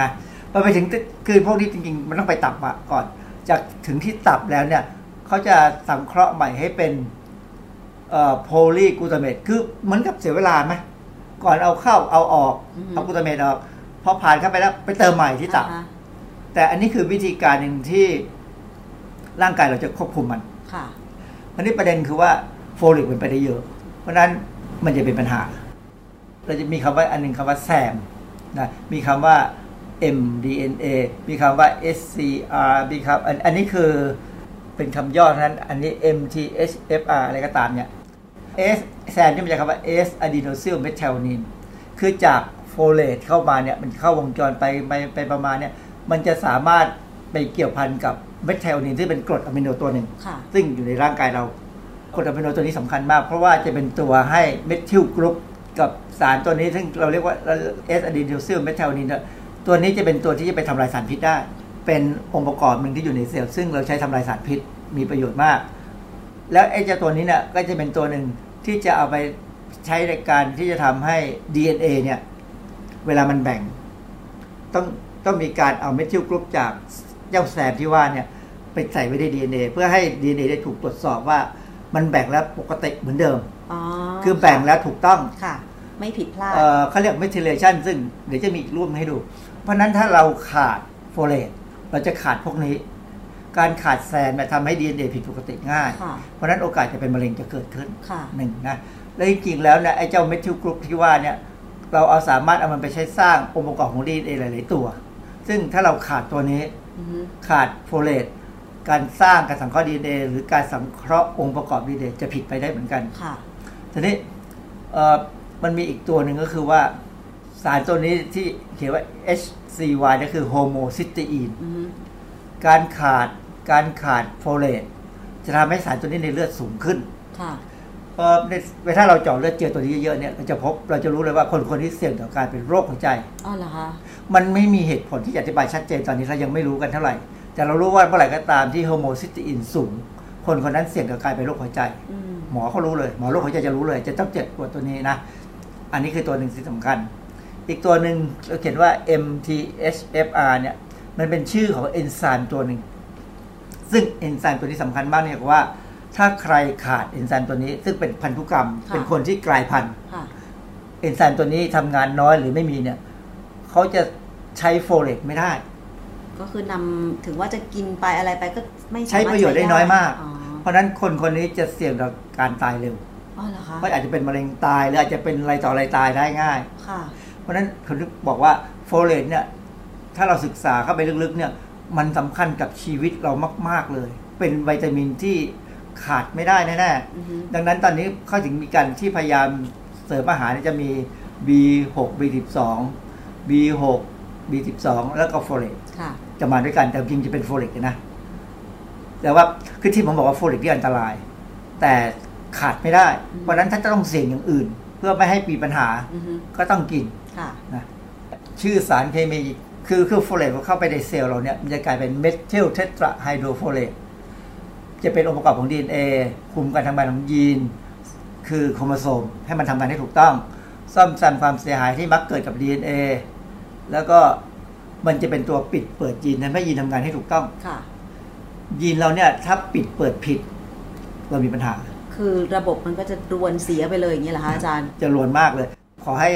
นะพอไปถึงคือพวกนี้จริงๆ มันต้องไปตับมาก่อน จากถึงที่ตับแล้วเนี่ย เขาจะสังเคราะห์ใหม่ให้เป็นเอ่อ polyglutamate คือเหมือนกับเสียเวลาไหมก่อนเอาเข้าเอาออกอือฮึเอากลูตาเมตออกพอผ่านเข้าไปแล้วไปเติมใหม่ที่ตับอ่าฮะแต่อันนี้คือวิธีการหนึ่งที่ร่างกายเราจะควบคุมมันค่ะอันนี้ประเด็นคือว่าโฟลิกเป็นไปได้เยอะ เพราะฉะนั้นมันจะเป็นปัญหา เราจะมีคำว่าอันหนึงคำว่า SAM นะมีคำว่า mDNA มีคำว่า SCR มีคำอันอันนี้คือ เป็นคำย่อเท่านั้น อันนี้ MTHFR อะไรก็ตามเนี่ย S แซมนี่มันจะคำว่า S adenosine methionine คือจากโฟเลตเข้ามาเนี่ย มันเข้าวงจรไปไปไปประมาณเนี่ย มันจะสามารถไปเกี่ยวพันกับเมทไทโอนินที่งเป็นกรดอะมิโนตัวหนึ่งค่ะซึ่งอยู่ในร่างกายเรา กรดอะมิโนตัวนี้สำคัญมาก เพราะว่าจะเป็นตัวให้ methyl group กับสารตัวนี้ ซึ่งเราเรียกว่า S-adenosylmethionine ตัวนี้จะเป็นตัวที่จะไปทำลายสารพิษได้ เป็นองค์ประกอบหนึ่งที่อยู่ในเซลล์ซึ่งเราใช้ทำลายสารพิษมีประโยชน์มาก แล้วไอ้เจ้าตัวนี้เนี่ยก็จะเป็นตัวหนึ่งที่จะเอาไปใช้ในการที่จะทำให้ DNA เนี่ย เวลามันแบ่ง ต้องต้องมีการเอา methyl group จากเจ้า SAM ที่ว่าเนี่ย ไปใส่ไว้ใน DNA เพื่อให้ DNA ได้ถูกตรวจสอบว่ามันแบ่งแล้วปกติเหมือนเดิมอ๋อคือแบ่งแล้วถูกต้องค่ะ ไม่ผิดพลาดเอ่อเขาเรียก methylation ซึ่งเดี๋ยวจะมีอีกรูปให้ดู เพราะฉะนั้นถ้าเราขาดโฟเลต เราจะขาดพวกนี้ การขาด SAM เนี่ยทำให้ DNA ผิดปกติง่ายค่ะเพราะฉะนั้นโอกาสจะเป็นมะเร็งจะเกิดขึ้นค่ะหนึ่งนะแล้วจริงๆแล้วเนี่ยไอ้เจ้า methyl group ที่ว่าเนี่ยเราเอาสามารถเอามันไปใช้สร้างองค์ประกอบของ DNA หลายๆตัว ซึ่งถ้าเราขาดตัวนี้อือฮึขาดโฟเลตการสร้างการสังเคราะห์ DNA หรือการสังเคราะห์องค์ประกอบ DNA จะผิดไปได้เหมือนกันค่ะทีนี้เอ่อมันมีอีกตัวหนึ่งก็คือว่า สารตัวนี้ที่เขียนว่า HCY นั่นคือโฮโมซิสเตอีนอือฮึการขาดการขาดโฟเลตจะทำให้สารตัวนี้ในเลือดสูงขึ้นค่ะเพราะในเวลาถ้าเราเจาะเลือดเจอตัวนี้เยอะๆเนี่ยเราจะพบเราจะรู้เลยว่าคนคนที่เสี่ยงต่อการเป็นโรคหัวใจอ๋อเหรอคะมันไม่มีเหตุผลที่จะอธิบายชัดเจนตอนนี้เรายังไม่รู้กันเท่าไหร่ แต่เรารู้ว่าเมื่อไหร่ก็ตามที่โฮโมซิสเตอีนสูง คนคนนั้นเสี่ยงต่อการเป็นโรคหัวใจอืมหมอเขารู้เลย หมอโรคหัวใจจะรู้เลย จะต้องเจาะตรวจตัวนี้นะ อันนี้คือตัวหนึ่งที่สำคัญ อีกตัวหนึ่งเราเขียนว่า MTHFR เนี่ยมันเป็นชื่อของเอนไซม์ตัวหนึ่ง ซึ่งเอนไซม์ตัวนี้สำคัญมากเนี่ยว่า ถ้าใครขาดเอนไซม์ตัวนี้ ซึ่งเป็นพันธุกรรมค่ะเป็นคนที่กลายพันธุ์ค่ะเอนไซม์ตัวนี้ทำงานน้อยหรือไม่มีเนี่ยเขาจะใช้โฟเลตไม่ได้ ก็คือนำถึงว่าจะกินไปอะไรไปก็ไม่สาใช้มารถประโยชน์ได้น้อยมากอ๋อเพราะฉะนั้นคนคนนี้จะเสี่ยงต่อการตายเร็วอ๋อเหรอคะเพราะอาจจะเป็นมะเร็งตายหรืออาจจะเป็นอะไรต่ออะไรตายได้ง่าย ค่ะ เพราะฉะนั้นผมถึงบอกว่าโฟเลตเนี่ยถ้าเราศึกษาเข้าไปลึกๆเนี่ยมันสำคัญกับชีวิตเรามาก ๆเลย เป็นวิตามินที่ขาดไม่ได้แน่อือฮึๆดังนั้นตอนนี้เขาถึงมีการที่พยายามเสริมอาหารเนี่ยจะมี B6 B12 B6 B12 แล้วก็โฟเลตค่ะจะมาด้วยกันแต่จริงๆจะเป็นโฟเลตนะ แต่ว่าคือที่ผมบอกว่าโฟเลตที่อันตราย แต่ขาดไม่ได้อืมเพราะฉะนั้นถ้าจะต้องเสี่ยงอย่างอื่น เพื่อไม่ให้มีปัญหาอือฮึก็ต้องกินค่ะ นะชื่อสารเคมีคือคือโฟเลตพอเข้าไปในเซลล์เราเนี่ยมันจะกลายเป็น methyltetrahydrofolateจะเป็นองค์ประกอบของ DNA คุมการทำงานของยีน คือโครโมโซมให้มันทำงานให้ถูกต้อง ซ่อมแซมความเสียหายที่มักเกิดกับ DNA แล้วก็มันจะเป็นตัวปิดเปิดยีนทำให้ยีนทำงานให้ถูกต้องค่ะยีนเราเนี่ยถ้าปิดเปิดผิด เรามีปัญหา คือระบบมันก็จะรวนเสียไปเลยอย่างนี้เหรอคะอาจารย์ จะรวนมากเลย ขอให้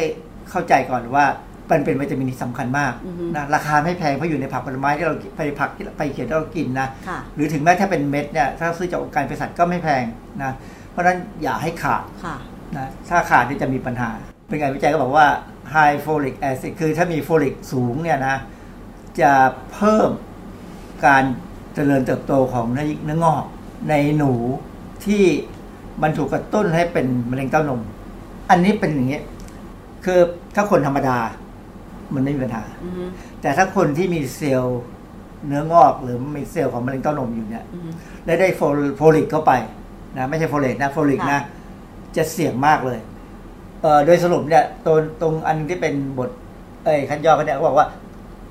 เข้าใจก่อนว่ามันเป็นวิตามินที่สำคัญมากอือฮึนะราคาไม่แพงเพราะอยู่ในผักผลไม้ที่เราไปผักที่ไปเขียนที่เรากินนะค่ะหรือถึงแม้ถ้าเป็นเม็ดเนี่ยถ้าซื้อจากองค์การเภสัชก็ไม่แพงนะเพราะฉะนั้นอย่าให้ขาดค่ะนะถ้าขาดนี่จะมีปัญหา เป็นงานวิจัยก็บอกว่า high folic acid คือถ้ามีโฟลิกสูงเนี่ยนะจะเพิ่มการเจริญเติบโตของเนื้อเนื้องอกในหนูที่มันถูกกระตุ้นให้เป็นมะเร็งเต้านม อันนี้เป็นอย่างนี้ คือถ้าคนธรรมดา มันไม่มีปัญหาอือฮึแต่ถ้าคนที่มีเซลล์เนื้องอกหรือมีเซลล์ของมะเร็งเต้านมอยู่เนี่ยอือฮึและได้โฟลโฟลิกเข้าไปนะไม่ใช่โฟเลตนะโฟลิกค่ะนะ จะเสี่ยงมากเลยเอ่อโดยสรุปเนี่ยตรงตรงอันที่เป็นบท เอ้ยคัดย่อเขาเนี่ยเขาบอกว่า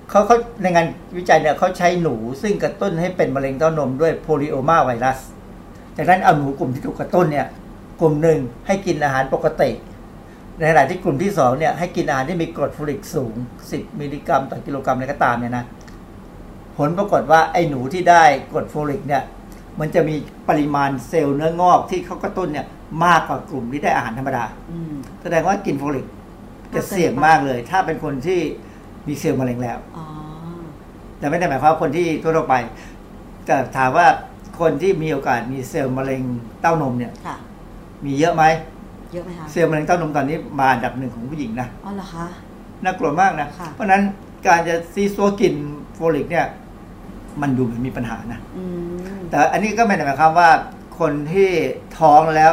เขาเขาในงานวิจัยเนี่ยเขาใช้หนูซึ่งกระตุ้นให้เป็นมะเร็งเต้านมด้วย polyomavirus จากนั้นเอาหนูกลุ่มที่ถูกกระตุ้นเนี่ย กลุ่มหนึ่งให้กินอาหารปกติ ในขณะที่กลุ่มที่สองเนี่ยให้กินอาหารที่มีกรดโฟลิกสูง 10 มิลลิกรัมต่อกิโลกรัมอะไรก็ตามเนี่ยนะผลปรากฏว่าไอ้หนูที่ได้กรดโฟลิกเนี่ยมันจะมีปริมาณเซลล์เนื้องอกที่เขากระตุ้นเนี่ยมากกว่ากลุ่มที่ได้อาหารธรรมดาอืมแสดงว่ากินโฟลิกจะเสี่ยงมากเลย ถ้าเป็นคนที่มีเซลล์มะเร็งแล้วอ๋อแต่ไม่ได้หมายความว่าคนที่ทั่วๆไป แต่ถามว่าคนที่มีโอกาสมีเซลล์มะเร็งเต้านมเนี่ยค่ะมีเยอะไหม เยอะไหมคะเซลล์มะเร็งเต้านมตอนนี้มาอันดับหนึ่งของผู้หญิงนะอ๋อเหรอคะน่ากลัวมากนะค่ะเพราะฉะนั้นการจะซี้ซั้วกินโฟลิกเนี่ย มันดูเหมือนมีปัญหานะอืมแต่อันนี้ก็ไม่ได้หมายความว่า คนที่ท้องแล้ว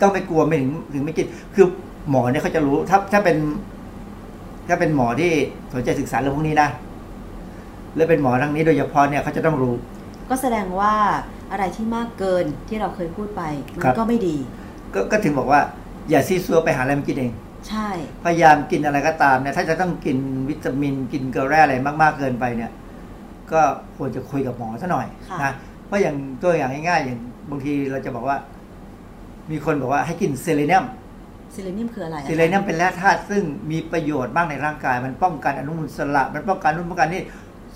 ต้องไม่กลัวไม่ถึงถึงไม่กิน คือหมอเนี่ยเขาจะรู้ถ้าถ้าเป็น ถ้าเป็นหมอที่สนใจศึกษาเรื่องพวกนี้นะและเป็นหมอทางนี้โดยเฉพาะเนี่ยเขาจะต้องรู้ ก็แสดงว่าอะไรที่มากเกินที่เราเคยพูดไป มัครันบก็ไม่ดีก็ก็ถึงบอกว่า อย่าซี้ซั้วไปหาอะไรมากินเอง ใช่ พยายามกินอะไรก็ตามเนี่ยถ้าจะต้องกินวิตามินกินเกลือแร่อะไรมากๆเกินไปเนี่ย ก็ควรจะคุยกับหมอซะหน่อยค่ะนะเพราะอย่างตัวอย่างง่ายๆอย่างบางทีเราจะบอกว่า มีคนบอกว่าให้กินเซเลเนียมซิเลเนียมคืออะไรอะเซเลเนียมเป็นแร่ธาตุซึ่งมีประโยชน์มากในร่างกาย มันป้องกันอนุมูลอิสระ มันป้องกันนู่นป้องกันนี่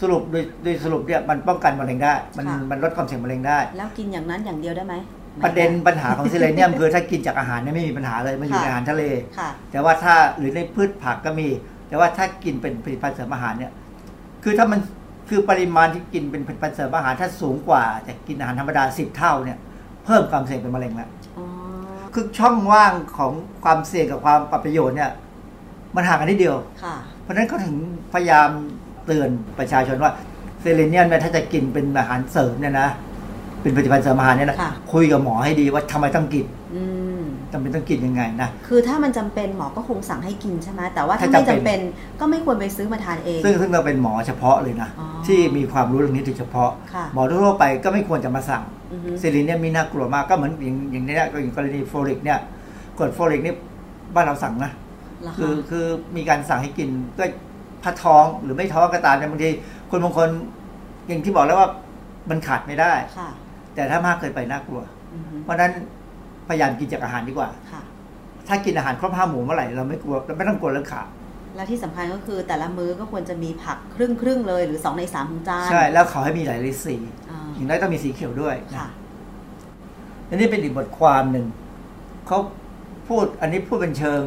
สรุปโดยโดยสรุปเนี่ยมันป้องกันมะเร็งได้ มันมันลดความเสี่ยงมะเร็งได้ แล้วกินอย่างนั้นอย่างเดียวได้ไหม ประเด็นปัญหาของเซเลเนียมคือถ้ากินจากอาหารเนี่ยไม่มีปัญหาเลยมันอยู่ในอาหารทะเลค่ะแต่ว่าถ้าหรือในพืชผักก็มี แต่ว่าถ้ากินเป็นผลิตภัณฑ์เสริมอาหารเนี่ย คือถ้ามันคือปริมาณที่กินเป็นผลิตภัณฑ์เสริมอาหารถ้าสูงกว่าจากกินอาหารธรรมดาสิบเท่าเนี่ยเพิ่มความเสี่ยงเป็นมะเร็งแล้วอ๋อคือช่องว่างของความเสี่ยงกับความปรับประโยชน์เนี่ย มันห่างกันนิดเดียวค่ะเพราะฉะนั้นเขาถึงพยายามเตือนประชาชนว่าเซเลเนียมเนี่ยถ้าจะกินเป็นอาหารเสริมเนี่ยนะ เป็นผลิตภัณฑ์เสริมอาหารเนี่ยนะค่ะ คุยกับหมอให้ดีว่าทำไมต้องกินอืม จำเป็นต้องกินยังไงนะ คือถ้ามันจำเป็นหมอก็คงสั่งให้กินใช่ไหมแต่ว่าถ้าถ้าไม่จำจำเป็เป็น น ก็ไม่ควรไปซื้อมาทานเอง ซึ่งซึ่งเราเป็นหมอเฉพาะเลยนะ อ๋อที่มีความรู้เรื่องนี้โดยเฉพาะ ค่ะ หมอทั่วๆไปก็ไม่ควรจะมาสั่งอือฮึซีลีเนียมมีน่ากลัวมากก็เหมือนอย่างอย่างนี้เนี่ยก็อย่างกรณีโฟลิกเนี่ยกรดโฟลิกนี่บ้านเราสั่งนะ เหรอคือคะคือมีการสั่งให้กินก็ถ้าท้องหรือไม่ท้องก็ตามเนี่ยบางทีคนบางคนอย่างที่บอกแล้วว่ามันขาดไม่ได้ ค่ะ แต่ถ้ามากเกินไปน่ากลัวอือฮึเพราะฉะนั้นพยายามกินจากอาหารดีกว่าค่ะถ้ากินอาหารครบห้าหมู่เมื่อไหร่เราไม่กลัวเราไม่ต้องกลัวเรื่องขาดและที่สำคัญก็คือแต่ละมื้อก็ควรจะมีผักครึ่งครึ่งๆเลยหรือ2ใน3ของจานใช่ แล้วเขาให้มีหลายสีสีอ่าอย่างน้อยต้องมีสีเขียวด้วยนะค่ะอันนี้เป็นอีกบทความหนึ่งเขาพูดอันนี้พูดเป็นเชิง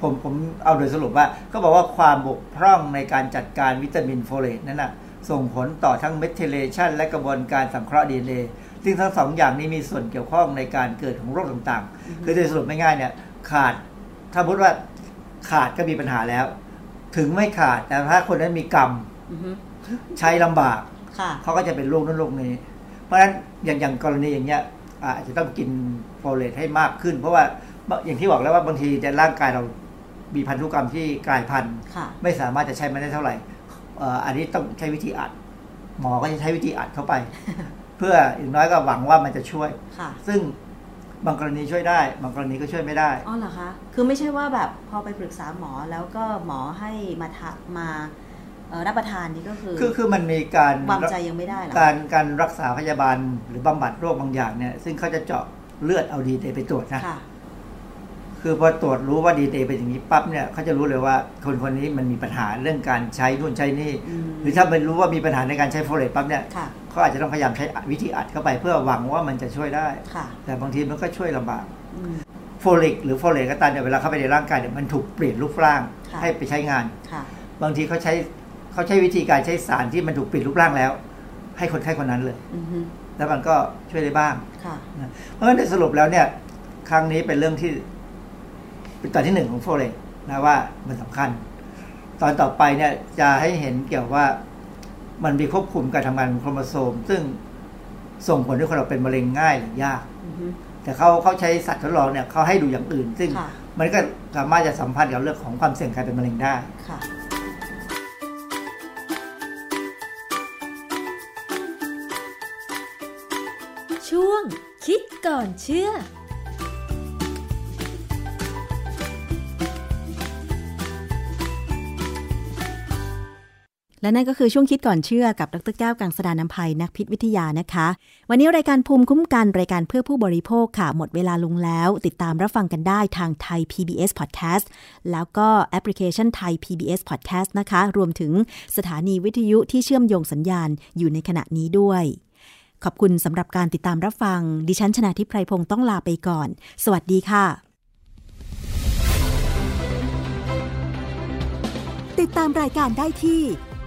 ผมผมเอาโดยสรุปว่า ก็บอกว่าความบกพร่องในการจัดการวิตามินโฟเลตนั้นนะส่งผลต่อทั้งเมทิเลชันและกระบวนการสังเคราะห์ดีเอ ซึ่งทั้งสองอย่างนี้มีส่วนเกี่ยวข้องในการเกิดของโรคต่างๆ คือโดยสรุปไม่ง่ายๆเนี่ยขาด ถ้าพูดว่าขาดก็มีปัญหาแล้ว ถึงไม่ขาดแต่ถ้าคนนั้นมีกรรมอือฮึใช้ลำบาก ค่ะ เขาก็จะเป็นโรคนั้นโรคนี้ เพราะฉะนั้นอย่างอย่างกรณีอย่างเงี้ยอาอาจจะต้องกินโฟเลตให้มากขึ้น เพราะว่าอย่างที่บอกแล้วว่าบางทีแต่ร่างกายเรามีพันธุกรรมที่กลายพันธุ์ ค่ะ ไม่สามารถจะใช้มันได้เท่าไหร่เอ่ออันนี้ต้องใช้วิธีอัด หมอก็จะใช้วิธีอัดเข้าไป เพื่ออย่างน้อยก็หวังว่ามันจะช่วย ค่ะ ซึ่งบางกรณีช่วยได้ บางกรณีก็ช่วยไม่ได้ อ๋อเหรอคะ คือไม่ใช่ว่าแบบพอไปปรึกษาหมอแล้วก็หมอให้มาทะมาเอ่อรับประทานนี่ก็คือ คือคือมันมีการวางใจยังไม่ได้เหรอ การการรักษาพยาบาลหรือบำบัดโรคบางอย่างเนี่ย ซึ่งเขาจะเจาะเลือดเอาดีเไปตรวจนะ ค่ะ คือพอตรวจรู้ว่าดีเเป็นอย่างนี้ปั๊บเนี่ยเขาจะรู้เลยว่าคนคนนี้มันมีปัญหาเรื่องการใช้นู่นใช้นี่ อืม หรือถ้ามันรู้ว่ามีปัญหาในการใช้โฟเลตปั๊บเนี่ย ค่ะ เขาอาจจะต้องพยายามใช้วิธีอัดเข้าไปเพื่อหวังว่ามันจะช่วยได้ค่ะแต่บางทีมันก็ช่วยลำบากอืมโฟลิกหรือโฟเลตก็ตามเนี่ยเวลาเข้าไปในร่างกายเนี่ยมันถูกเปลี่ยนรูปร่างค่ะให้ไปใช้งานค่ะบางทีเขาใช้เขาใช้วิธีการใช้สารที่มันถูกเปลี่ยนรูปร่างแล้ว ให้คนไข้คนนั้นเลยอือฮึแล้วมันก็ช่วยได้บ้างค่ะนะเพราะฉะนั้นในสรุปแล้วเนี่ย ครั้งนี้เป็นเรื่องที่ เป็นตอนที่หนึ่งของโฟเลตนะว่ามันสำคัญ ตอนต่อไปเนี่ยจะให้เห็นเกี่ยวว่า มันมีควบคุมการทำงานของโครโมโซม ซึ่งส่งผลให้คนเราเป็นมะเร็งง่ายหรือยากอือฮึแต่เขาเขาใช้สัตว์ทดลองเนี่ยเขาให้ดูอย่างอื่น ซึ่งค่ะมันก็สามารถจะสัมพันธ์กับเรื่องของความเสี่ยงการเป็นมะเร็งได้ค่ะช่วงคิดก่อนเชื่อ และนั่นก็คือช่วงคิดก่อนเชื่อกับดรแก้วกังสดานนภัยนักพิษวิทยานะคะ วันนี้รายการภูมิคุ้มกันรายการเพื่อผู้บริโภคค่ะ หมดเวลาลงแล้ว ติดตามรับฟังกันได้ทางไทย PBS Podcast แล้วก็แอปพลิเคชันไทย PBS Podcast นะคะ รวมถึงสถานีวิทยุที่เชื่อมโยงสัญญาณอยู่ในขณะนี้ด้วย ขอบคุณสำหรับการติดตามรับฟัง ดิฉันชนะทิพไพรพงศ์ต้องลาไปก่อน สวัสดีค่ะ ติดตามรายการได้ที่